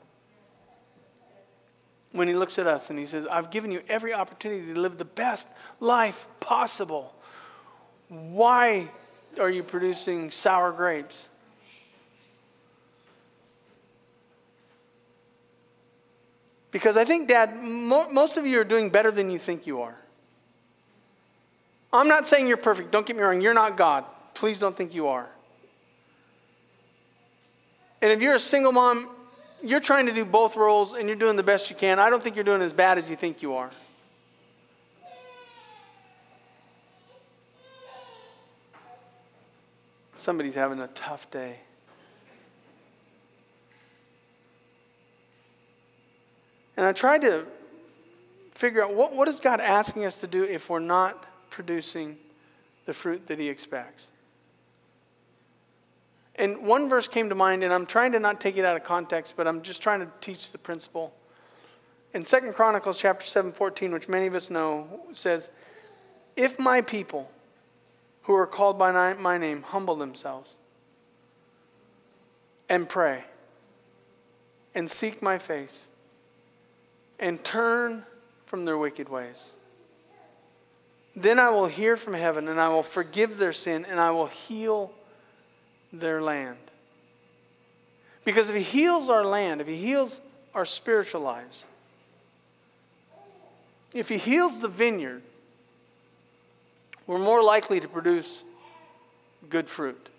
When He looks at us and He says, I've given you every opportunity to live the best life possible. Why are you producing sour grapes? Because I think, Dad, mo- most of you are doing better than you think you are. I'm not saying you're perfect. Don't get me wrong. You're not God. Please don't think you are. And if you're a single mom, you're trying to do both roles and you're doing the best you can. I don't think you're doing as bad as you think you are. Somebody's having a tough day. And I tried to figure out what, what is God asking us to do if we're not producing the fruit that He expects. And one verse came to mind, and I'm trying to not take it out of context, but I'm just trying to teach the principle. In Second Chronicles chapter 7, 14, which many of us know, says, If my people who are called by my name humble themselves and pray and seek my face and turn from their wicked ways, then I will hear from heaven and I will forgive their sin and I will heal their land. Because if He heals our land, if He heals our spiritual lives, if He heals the vineyard, we're more likely to produce good fruit.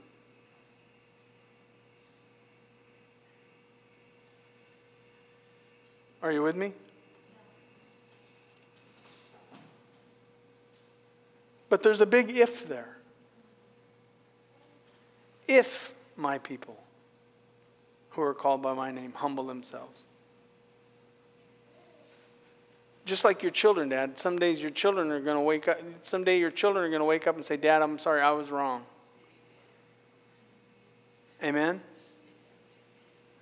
Are you with me? But there's a big if there if my people who are called by my name humble themselves. Just like your children, Dad. Some days your children are going to wake up. Someday your children are going to wake up and say, Dad, I'm sorry, I was wrong. Amen?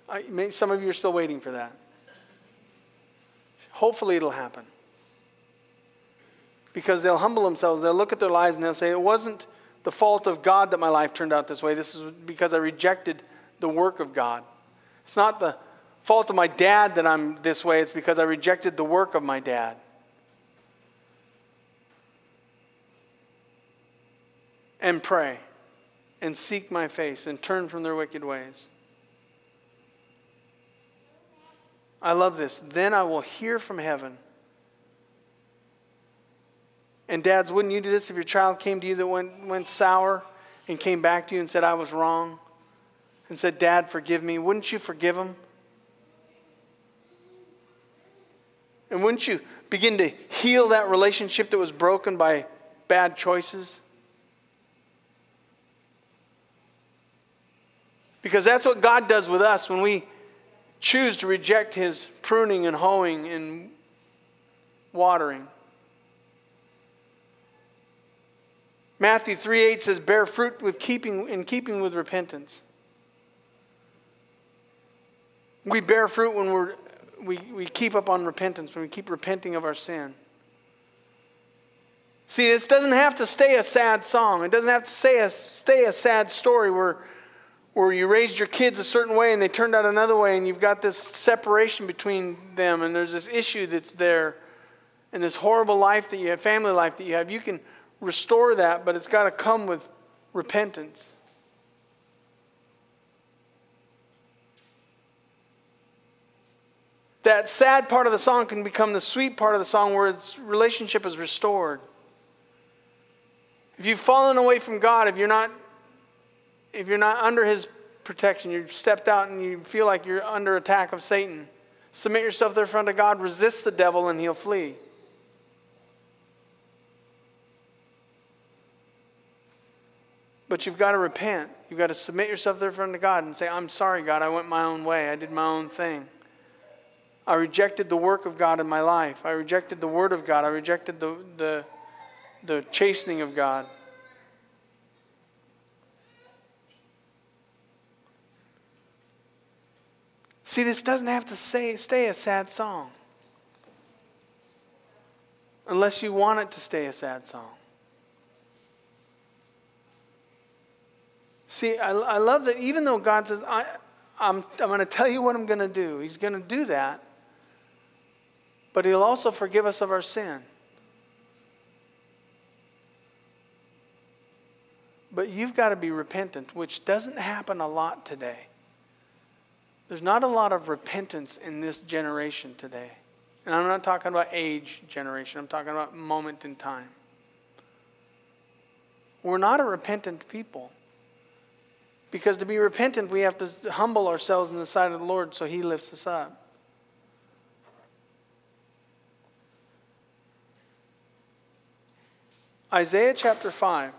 I, may, some of you are still waiting for that. Hopefully it'll happen. Because they'll humble themselves, they'll look at their lives and they'll say, It wasn't the fault of God that my life turned out this way. This is because I rejected the work of God. It's not the fault of my dad that I'm this way, it's because I rejected the work of my dad. And pray and seek my face and turn from their wicked ways. I love this. Then I will hear from heaven and dads, wouldn't you do this if your child came to you that went, went sour and came back to you and said, I was wrong? And said, Dad, forgive me. Wouldn't you forgive him? And wouldn't you begin to heal that relationship that was broken by bad choices? Because that's what God does with us when we choose to reject his pruning and hoeing and watering. Matthew 3 8 says, Bear fruit with keeping, in keeping with repentance. We bear fruit when we're, we, we keep up on repentance, when we keep repenting of our sin. See, this doesn't have to stay a sad song. It doesn't have to stay a, stay a sad story where, where you raised your kids a certain way and they turned out another way, and you've got this separation between them, and there's this issue that's there, and this horrible life that you have, family life that you have. You can restore that, but it's got to come with repentance. That sad part of the song can become the sweet part of the song where its relationship is restored. If you've fallen away from God, if you're not if you're not under his protection, you've stepped out and you feel like you're under attack of Satan, submit yourself there in front of God, resist the devil and he'll flee. But you've got to repent. You've got to submit yourself there in front of God and say, I'm sorry, God, I went my own way. I did my own thing. I rejected the work of God in my life. I rejected the word of God. I rejected the, the, the chastening of God. See, this doesn't have to say, stay a sad song unless you want it to stay a sad song. See, I, I love that even though God says, I, I'm, I'm going to tell you what I'm going to do, He's going to do that, but He'll also forgive us of our sin. But you've got to be repentant, which doesn't happen a lot today. There's not a lot of repentance in this generation today. And I'm not talking about age generation, I'm talking about moment in time. We're not a repentant people. Because to be repentant, we have to humble ourselves in the sight of the Lord so He lifts us up. Isaiah chapter 5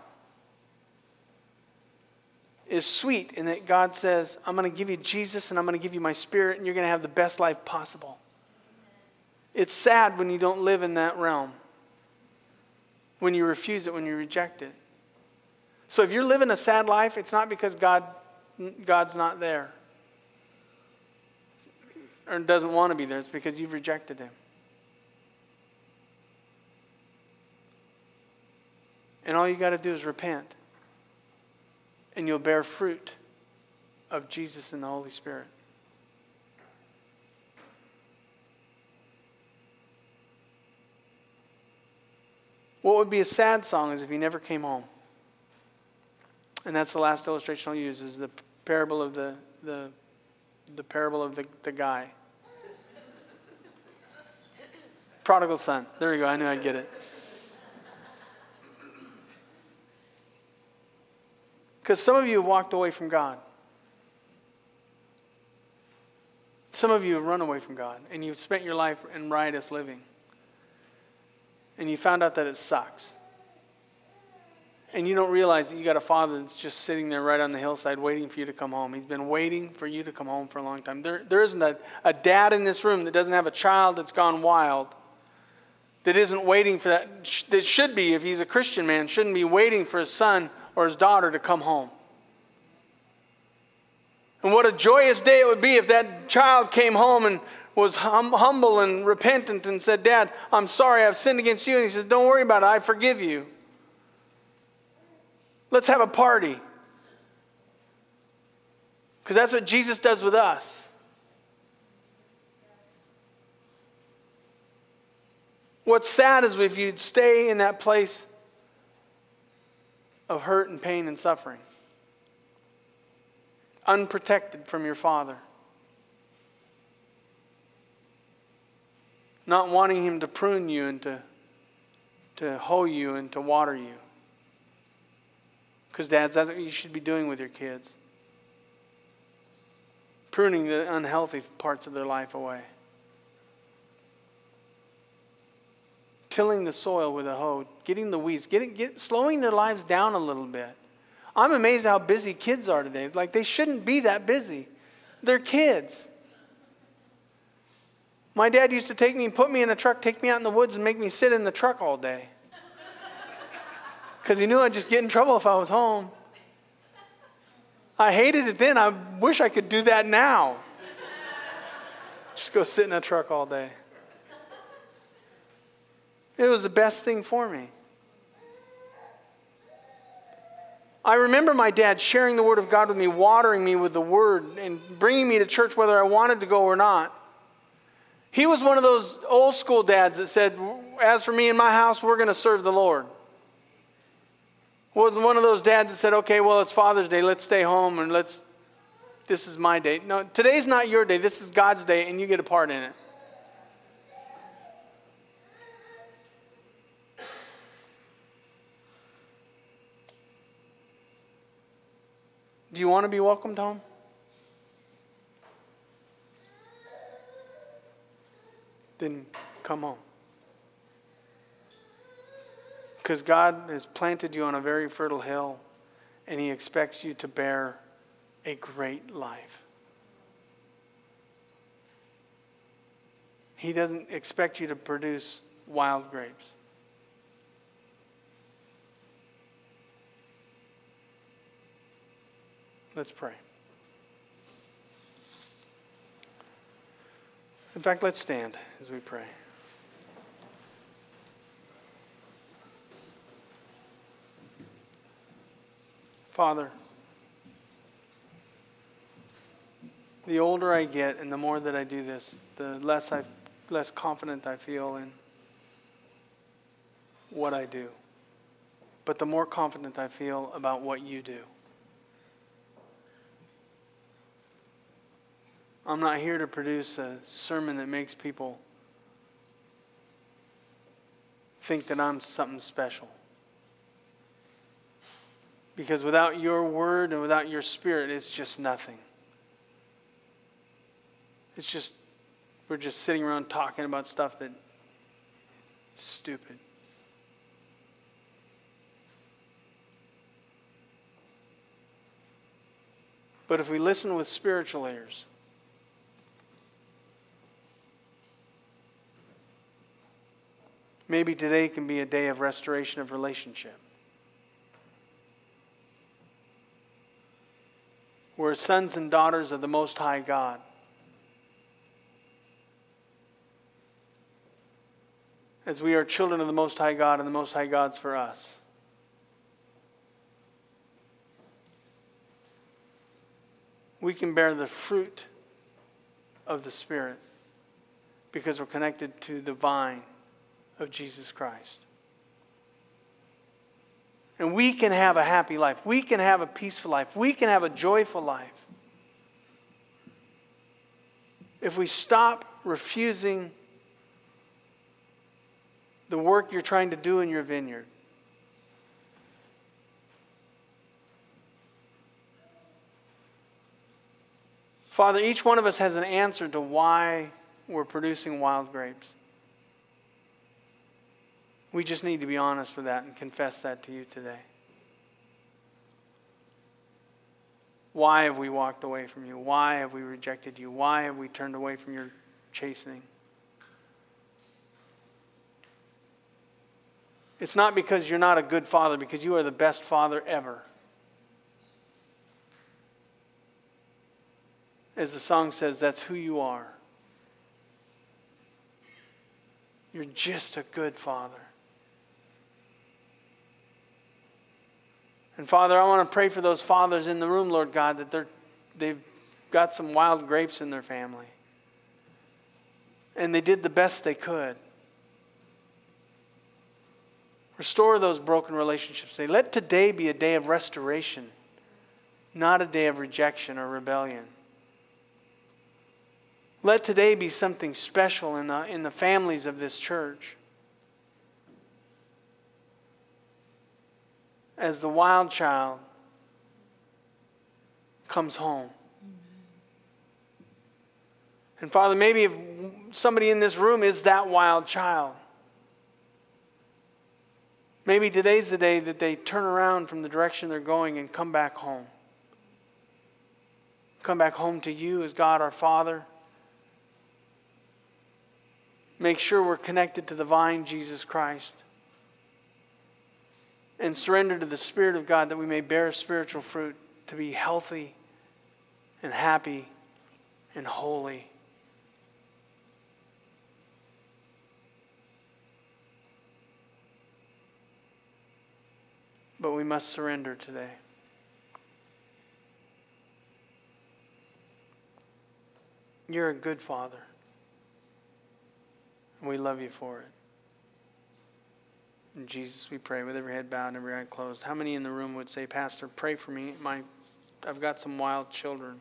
is sweet in that God says, I'm going to give you Jesus and I'm going to give you my spirit and you're going to have the best life possible. It's sad when you don't live in that realm, when you refuse it, when you reject it. So if you're living a sad life, it's not because God, God's not there or doesn't want to be there, it's because you've rejected Him. And all you got to do is repent and you'll bear fruit of Jesus and the Holy Spirit. What would be a sad song is if he never came home. And that's the last illustration I'll use is the parable of the, the, the parable of the, the guy. Prodigal son. There we go. I knew I'd get it. Because some of you have walked away from God. Some of you have run away from God and you've spent your life in riotous living. And you found out that it sucks. And you don't realize that you got a father that's just sitting there right on the hillside waiting for you to come home. He's been waiting for you to come home for a long time. There, there isn't a, a dad in this room that doesn't have a child that's gone wild, that isn't waiting for that, that should be, if he's a Christian man, shouldn't be waiting for his son or his daughter to come home. And what a joyous day it would be if that child came home and was hum- humble and repentant and said, Dad, I'm sorry, I've sinned against you. And he says, Don't worry about it, I forgive you. Let's have a party. Because that's what Jesus does with us. What's sad is if you'd stay in that place of hurt and pain and suffering, unprotected from your Father, not wanting Him to prune you and to, to hoe you and to water you. Because, dads, that's what you should be doing with your kids pruning the unhealthy parts of their life away. tilling the soil with a hoe, getting the weeds, getting, get, slowing their lives down a little bit. I'm amazed how busy kids are today. Like, they shouldn't be that busy. They're kids. My dad used to take me and put me in a truck, take me out in the woods, and make me sit in the truck all day. Because he knew I'd just get in trouble if I was home. I hated it then. I wish I could do that now. Just go sit in a truck all day. It was the best thing for me. I remember my dad sharing the Word of God with me, watering me with the Word, and bringing me to church whether I wanted to go or not. He was one of those old school dads that said, As for me and my house, we're going to serve the Lord. Wasn't one of those dads that said, Okay, well, it's Father's Day, let's stay home and let's, this is my day. No, today's not your day, this is God's day, and you get a part in it. Do you want to be welcomed home? Then come home. Because God has planted you on a very fertile hill and He expects you to bear a great life. He doesn't expect you to produce wild grapes. Let's pray. In fact, let's stand as we pray. Father, the older I get and the more that I do this, the less I less confident I feel in what I do. But the more confident I feel about what you do. I'm not here to produce a sermon that makes people think that I'm something special. Because without your word and without your spirit, it's just nothing. It's just, we're just sitting around talking about stuff that is stupid. But if we listen with spiritual ears, maybe today can be a day of restoration of relationship. We're sons and daughters of the Most High God. As we are children of the Most High God, and the Most High God's for us. We can bear the fruit of the Spirit because we're connected to the vine of Jesus Christ. And we can have a happy life. We can have a peaceful life. We can have a joyful life. If we stop refusing the work you're trying to do in your vineyard. Father, each one of us has an answer to why we're producing wild grapes. We just need to be honest with that and confess that to you today. Why have we walked away from you? Why have we rejected you? Why have we turned away from your chastening? It's not because you're not a good father, because you are the best father ever. As the song says, that's who you are. You're just a good father. And Father, I want to pray for those fathers in the room, Lord God, that they're, they've got some wild grapes in their family. And they did the best they could. Restore those broken relationships. Let today be a day of restoration, not a day of rejection or rebellion. Let today be something special in the, in the families of this church. As the wild child comes home. And Father, maybe if somebody in this room is that wild child, maybe today's the day that they turn around from the direction they're going and come back home. Come back home to you as God our Father. Make sure we're connected to the vine, Jesus Christ. And surrender to the Spirit of God that we may bear spiritual fruit to be healthy and happy and holy. But we must surrender today. You're a good father. And we love you for it. Jesus, we pray with every head bowed and every eye closed. How many in the room would say, Pastor, pray for me? My, I've got some wild children.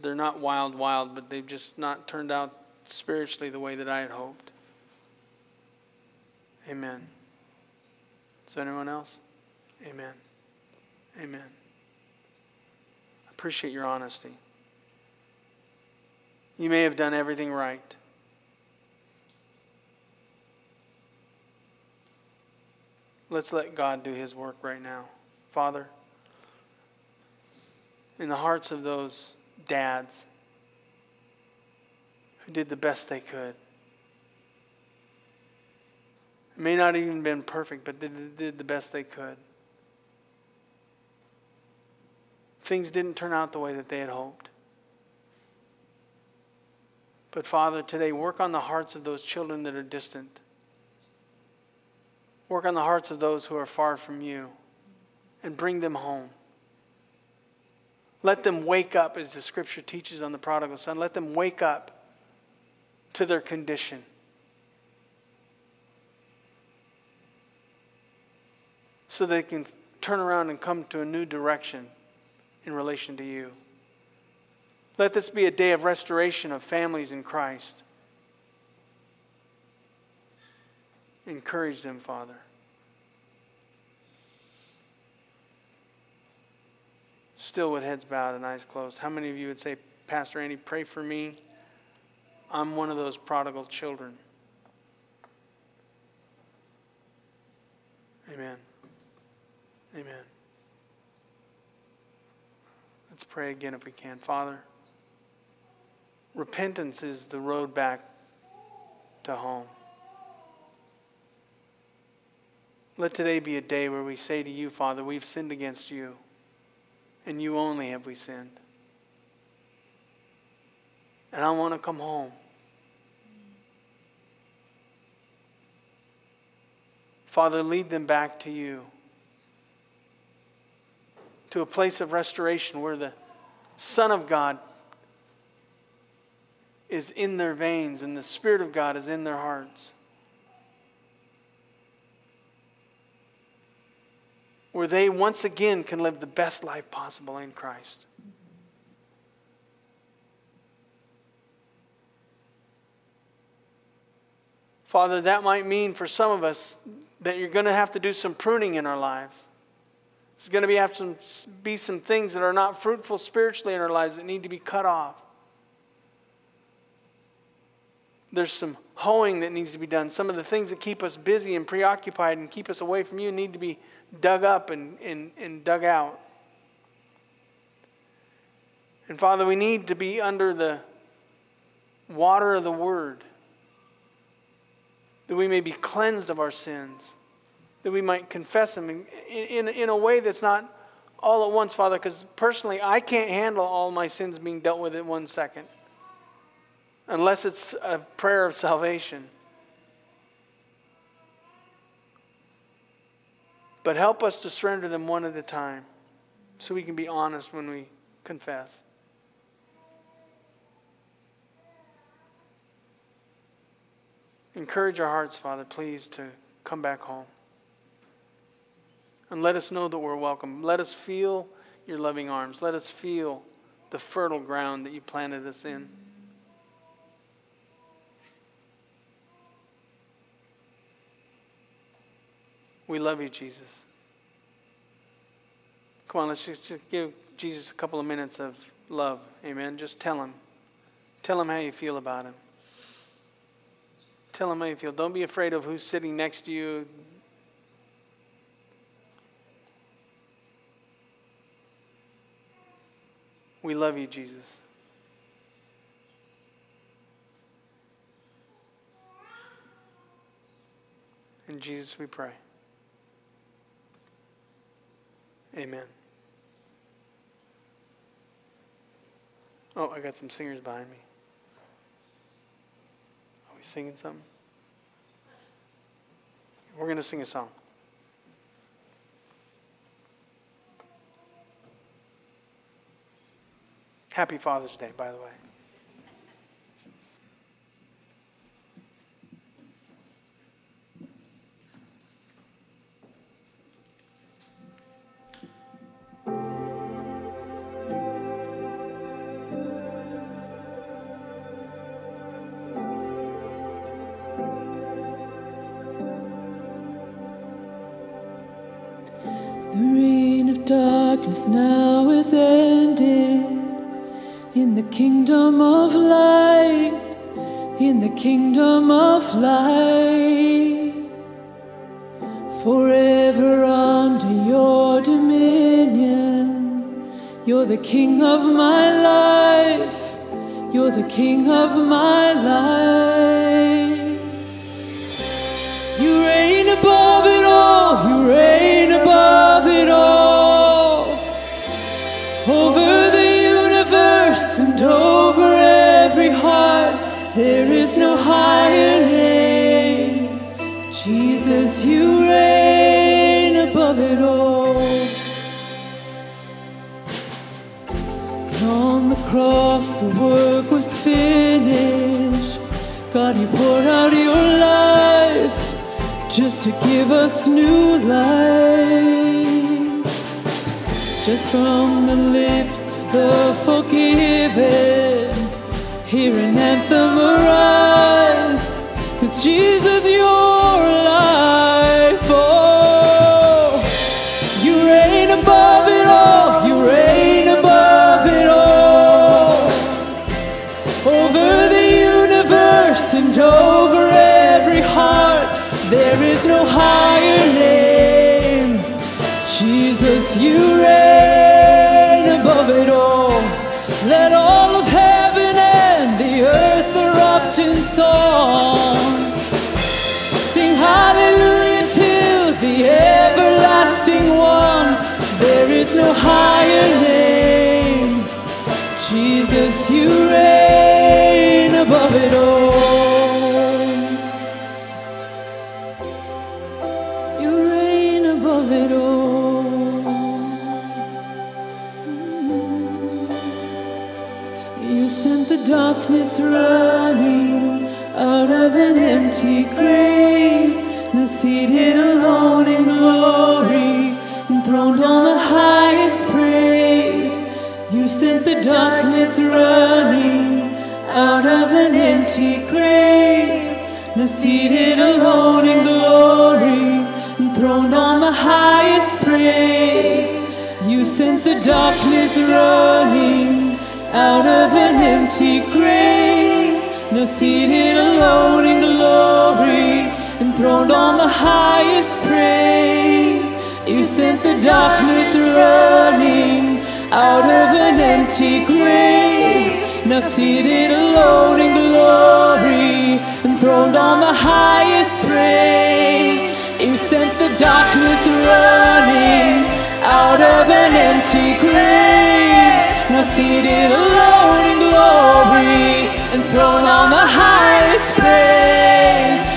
They're not wild, wild, but they've just not turned out spiritually the way that I had hoped. Amen. Is there anyone else? Amen. Amen. I appreciate your honesty. You may have done everything right. Let's let God do His work right now. Father, in the hearts of those dads who did the best they could, it may not even been perfect, but did, did the best they could. Things didn't turn out the way that they had hoped. But Father, today work on the hearts of those children that are distant. Work on the hearts of those who are far from you and bring them home. Let them wake up, as the scripture teaches on the prodigal son. Let them wake up to their condition. So they can turn around and come to a new direction in relation to you. Let this be a day of restoration of families in Christ. Encourage them, Father. Still with heads bowed and eyes closed. How many of you would say, Pastor Andy, pray for me? I'm one of those prodigal children. Amen. Amen. Let's pray again if we can. Father, repentance is the road back to home. Let today be a day where we say to you, Father, we've sinned against you, and you only have we sinned. And I want to come home. Father, lead them back to you, to a place of restoration where the Son of God is in their veins and the Spirit of God is in their hearts. Where they once again can live the best life possible in Christ. Father, that might mean for some of us that you're going to have to do some pruning in our lives. There's going to be, have some, be some things that are not fruitful spiritually in our lives that need to be cut off. There's some hoeing that needs to be done. Some of the things that keep us busy and preoccupied and keep us away from you need to be dug up and, and, and dug out. And Father, we need to be under the water of the Word, that we may be cleansed of our sins, that we might confess them in, in, in a way that's not all at once, Father, because personally, I can't handle all my sins being dealt with in one second unless it's a prayer of salvation. But help us to surrender them one at a time so we can be honest when we confess. Encourage our hearts, Father, please, to come back home. And let us know that we're welcome. Let us feel your loving arms. Let us feel the fertile ground that you planted us in. We love you, Jesus. Come on, let's just, give Jesus a couple of minutes of love. Amen. Just tell him. Tell him how you feel about him. Tell him how you feel. Don't be afraid of who's sitting next to you. We love you, Jesus. In Jesus we pray. Amen. Oh, I got some singers behind me. Are we singing something? We're going to sing a song. Happy Father's Day, by the way. Now is ended. In the kingdom of light, in the kingdom of light. Forever under your dominion, you're the king of my life, you're the king of my life. You reign above it all, you reign there is no higher name. Jesus, you reign above it all. On the cross, the work was finished. God, you poured out your life just to give us new life. Just from the lips of the forgiven, hear an anthem arise. Cause Jesus, your life, oh, you reign above it all, you reign above it all over the universe and over every heart. There is no higher name. Jesus, you reign seated alone in glory, enthroned on the highest praise. You sent the darkness running out of an empty grave. Now seated alone in glory, enthroned on the highest praise. You sent the darkness running out of an empty grave. Now seated alone in glory, enthroned on the highest praise. You sent the darkness running out of an empty grave. Now seated alone in glory, enthroned on the highest praise. You sent the darkness running out of an empty grave. Now seated alone in glory, enthroned on the highest praise.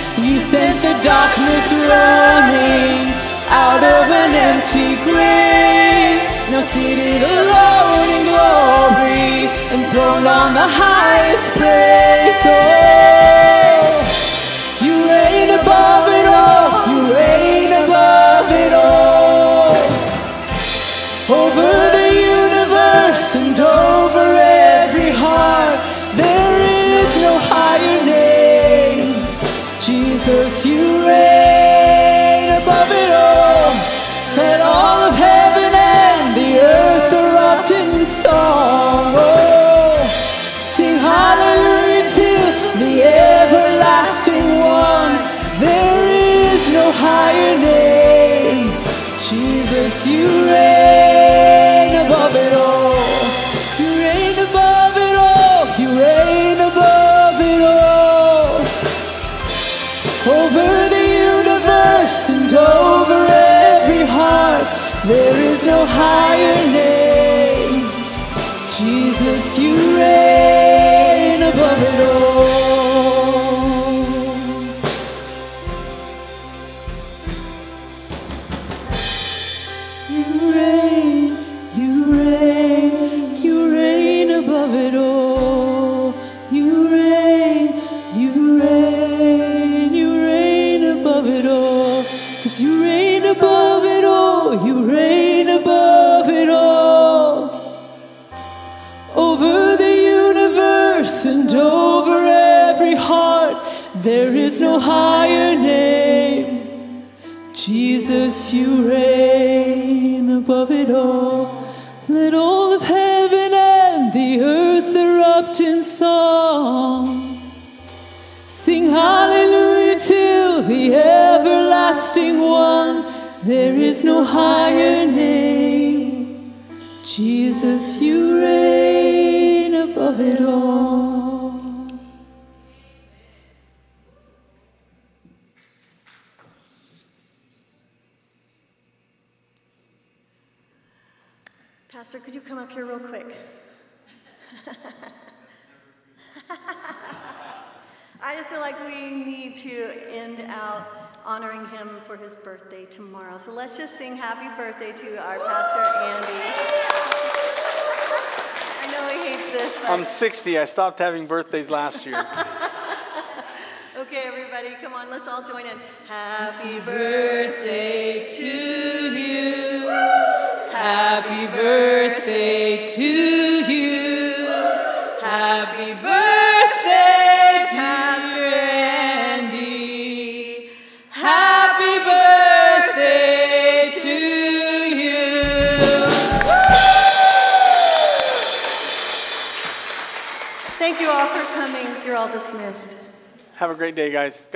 Sent the darkness running out of an empty grave. Now seated alone in glory, enthroned on the highest praise. Oh, you reign above it all. You reign above it all. Let all of heaven and the earth erupt in song. Oh, sing hallelujah to the everlasting one. There is no higher name. Jesus, you reign no higher name. Jesus, you reign is no higher name. Jesus, you reign above it all. Pastor, could you come up here real quick? I just feel like we need to end out honoring him for his birthday tomorrow. So let's just sing happy birthday to our Pastor Andy. I know he hates this, but I'm 60. I stopped having birthdays last year. okay, everybody, come on, let's all join in. Happy birthday to you. Happy birthday to you. Happy birthday, all dismissed. Have a great day, guys.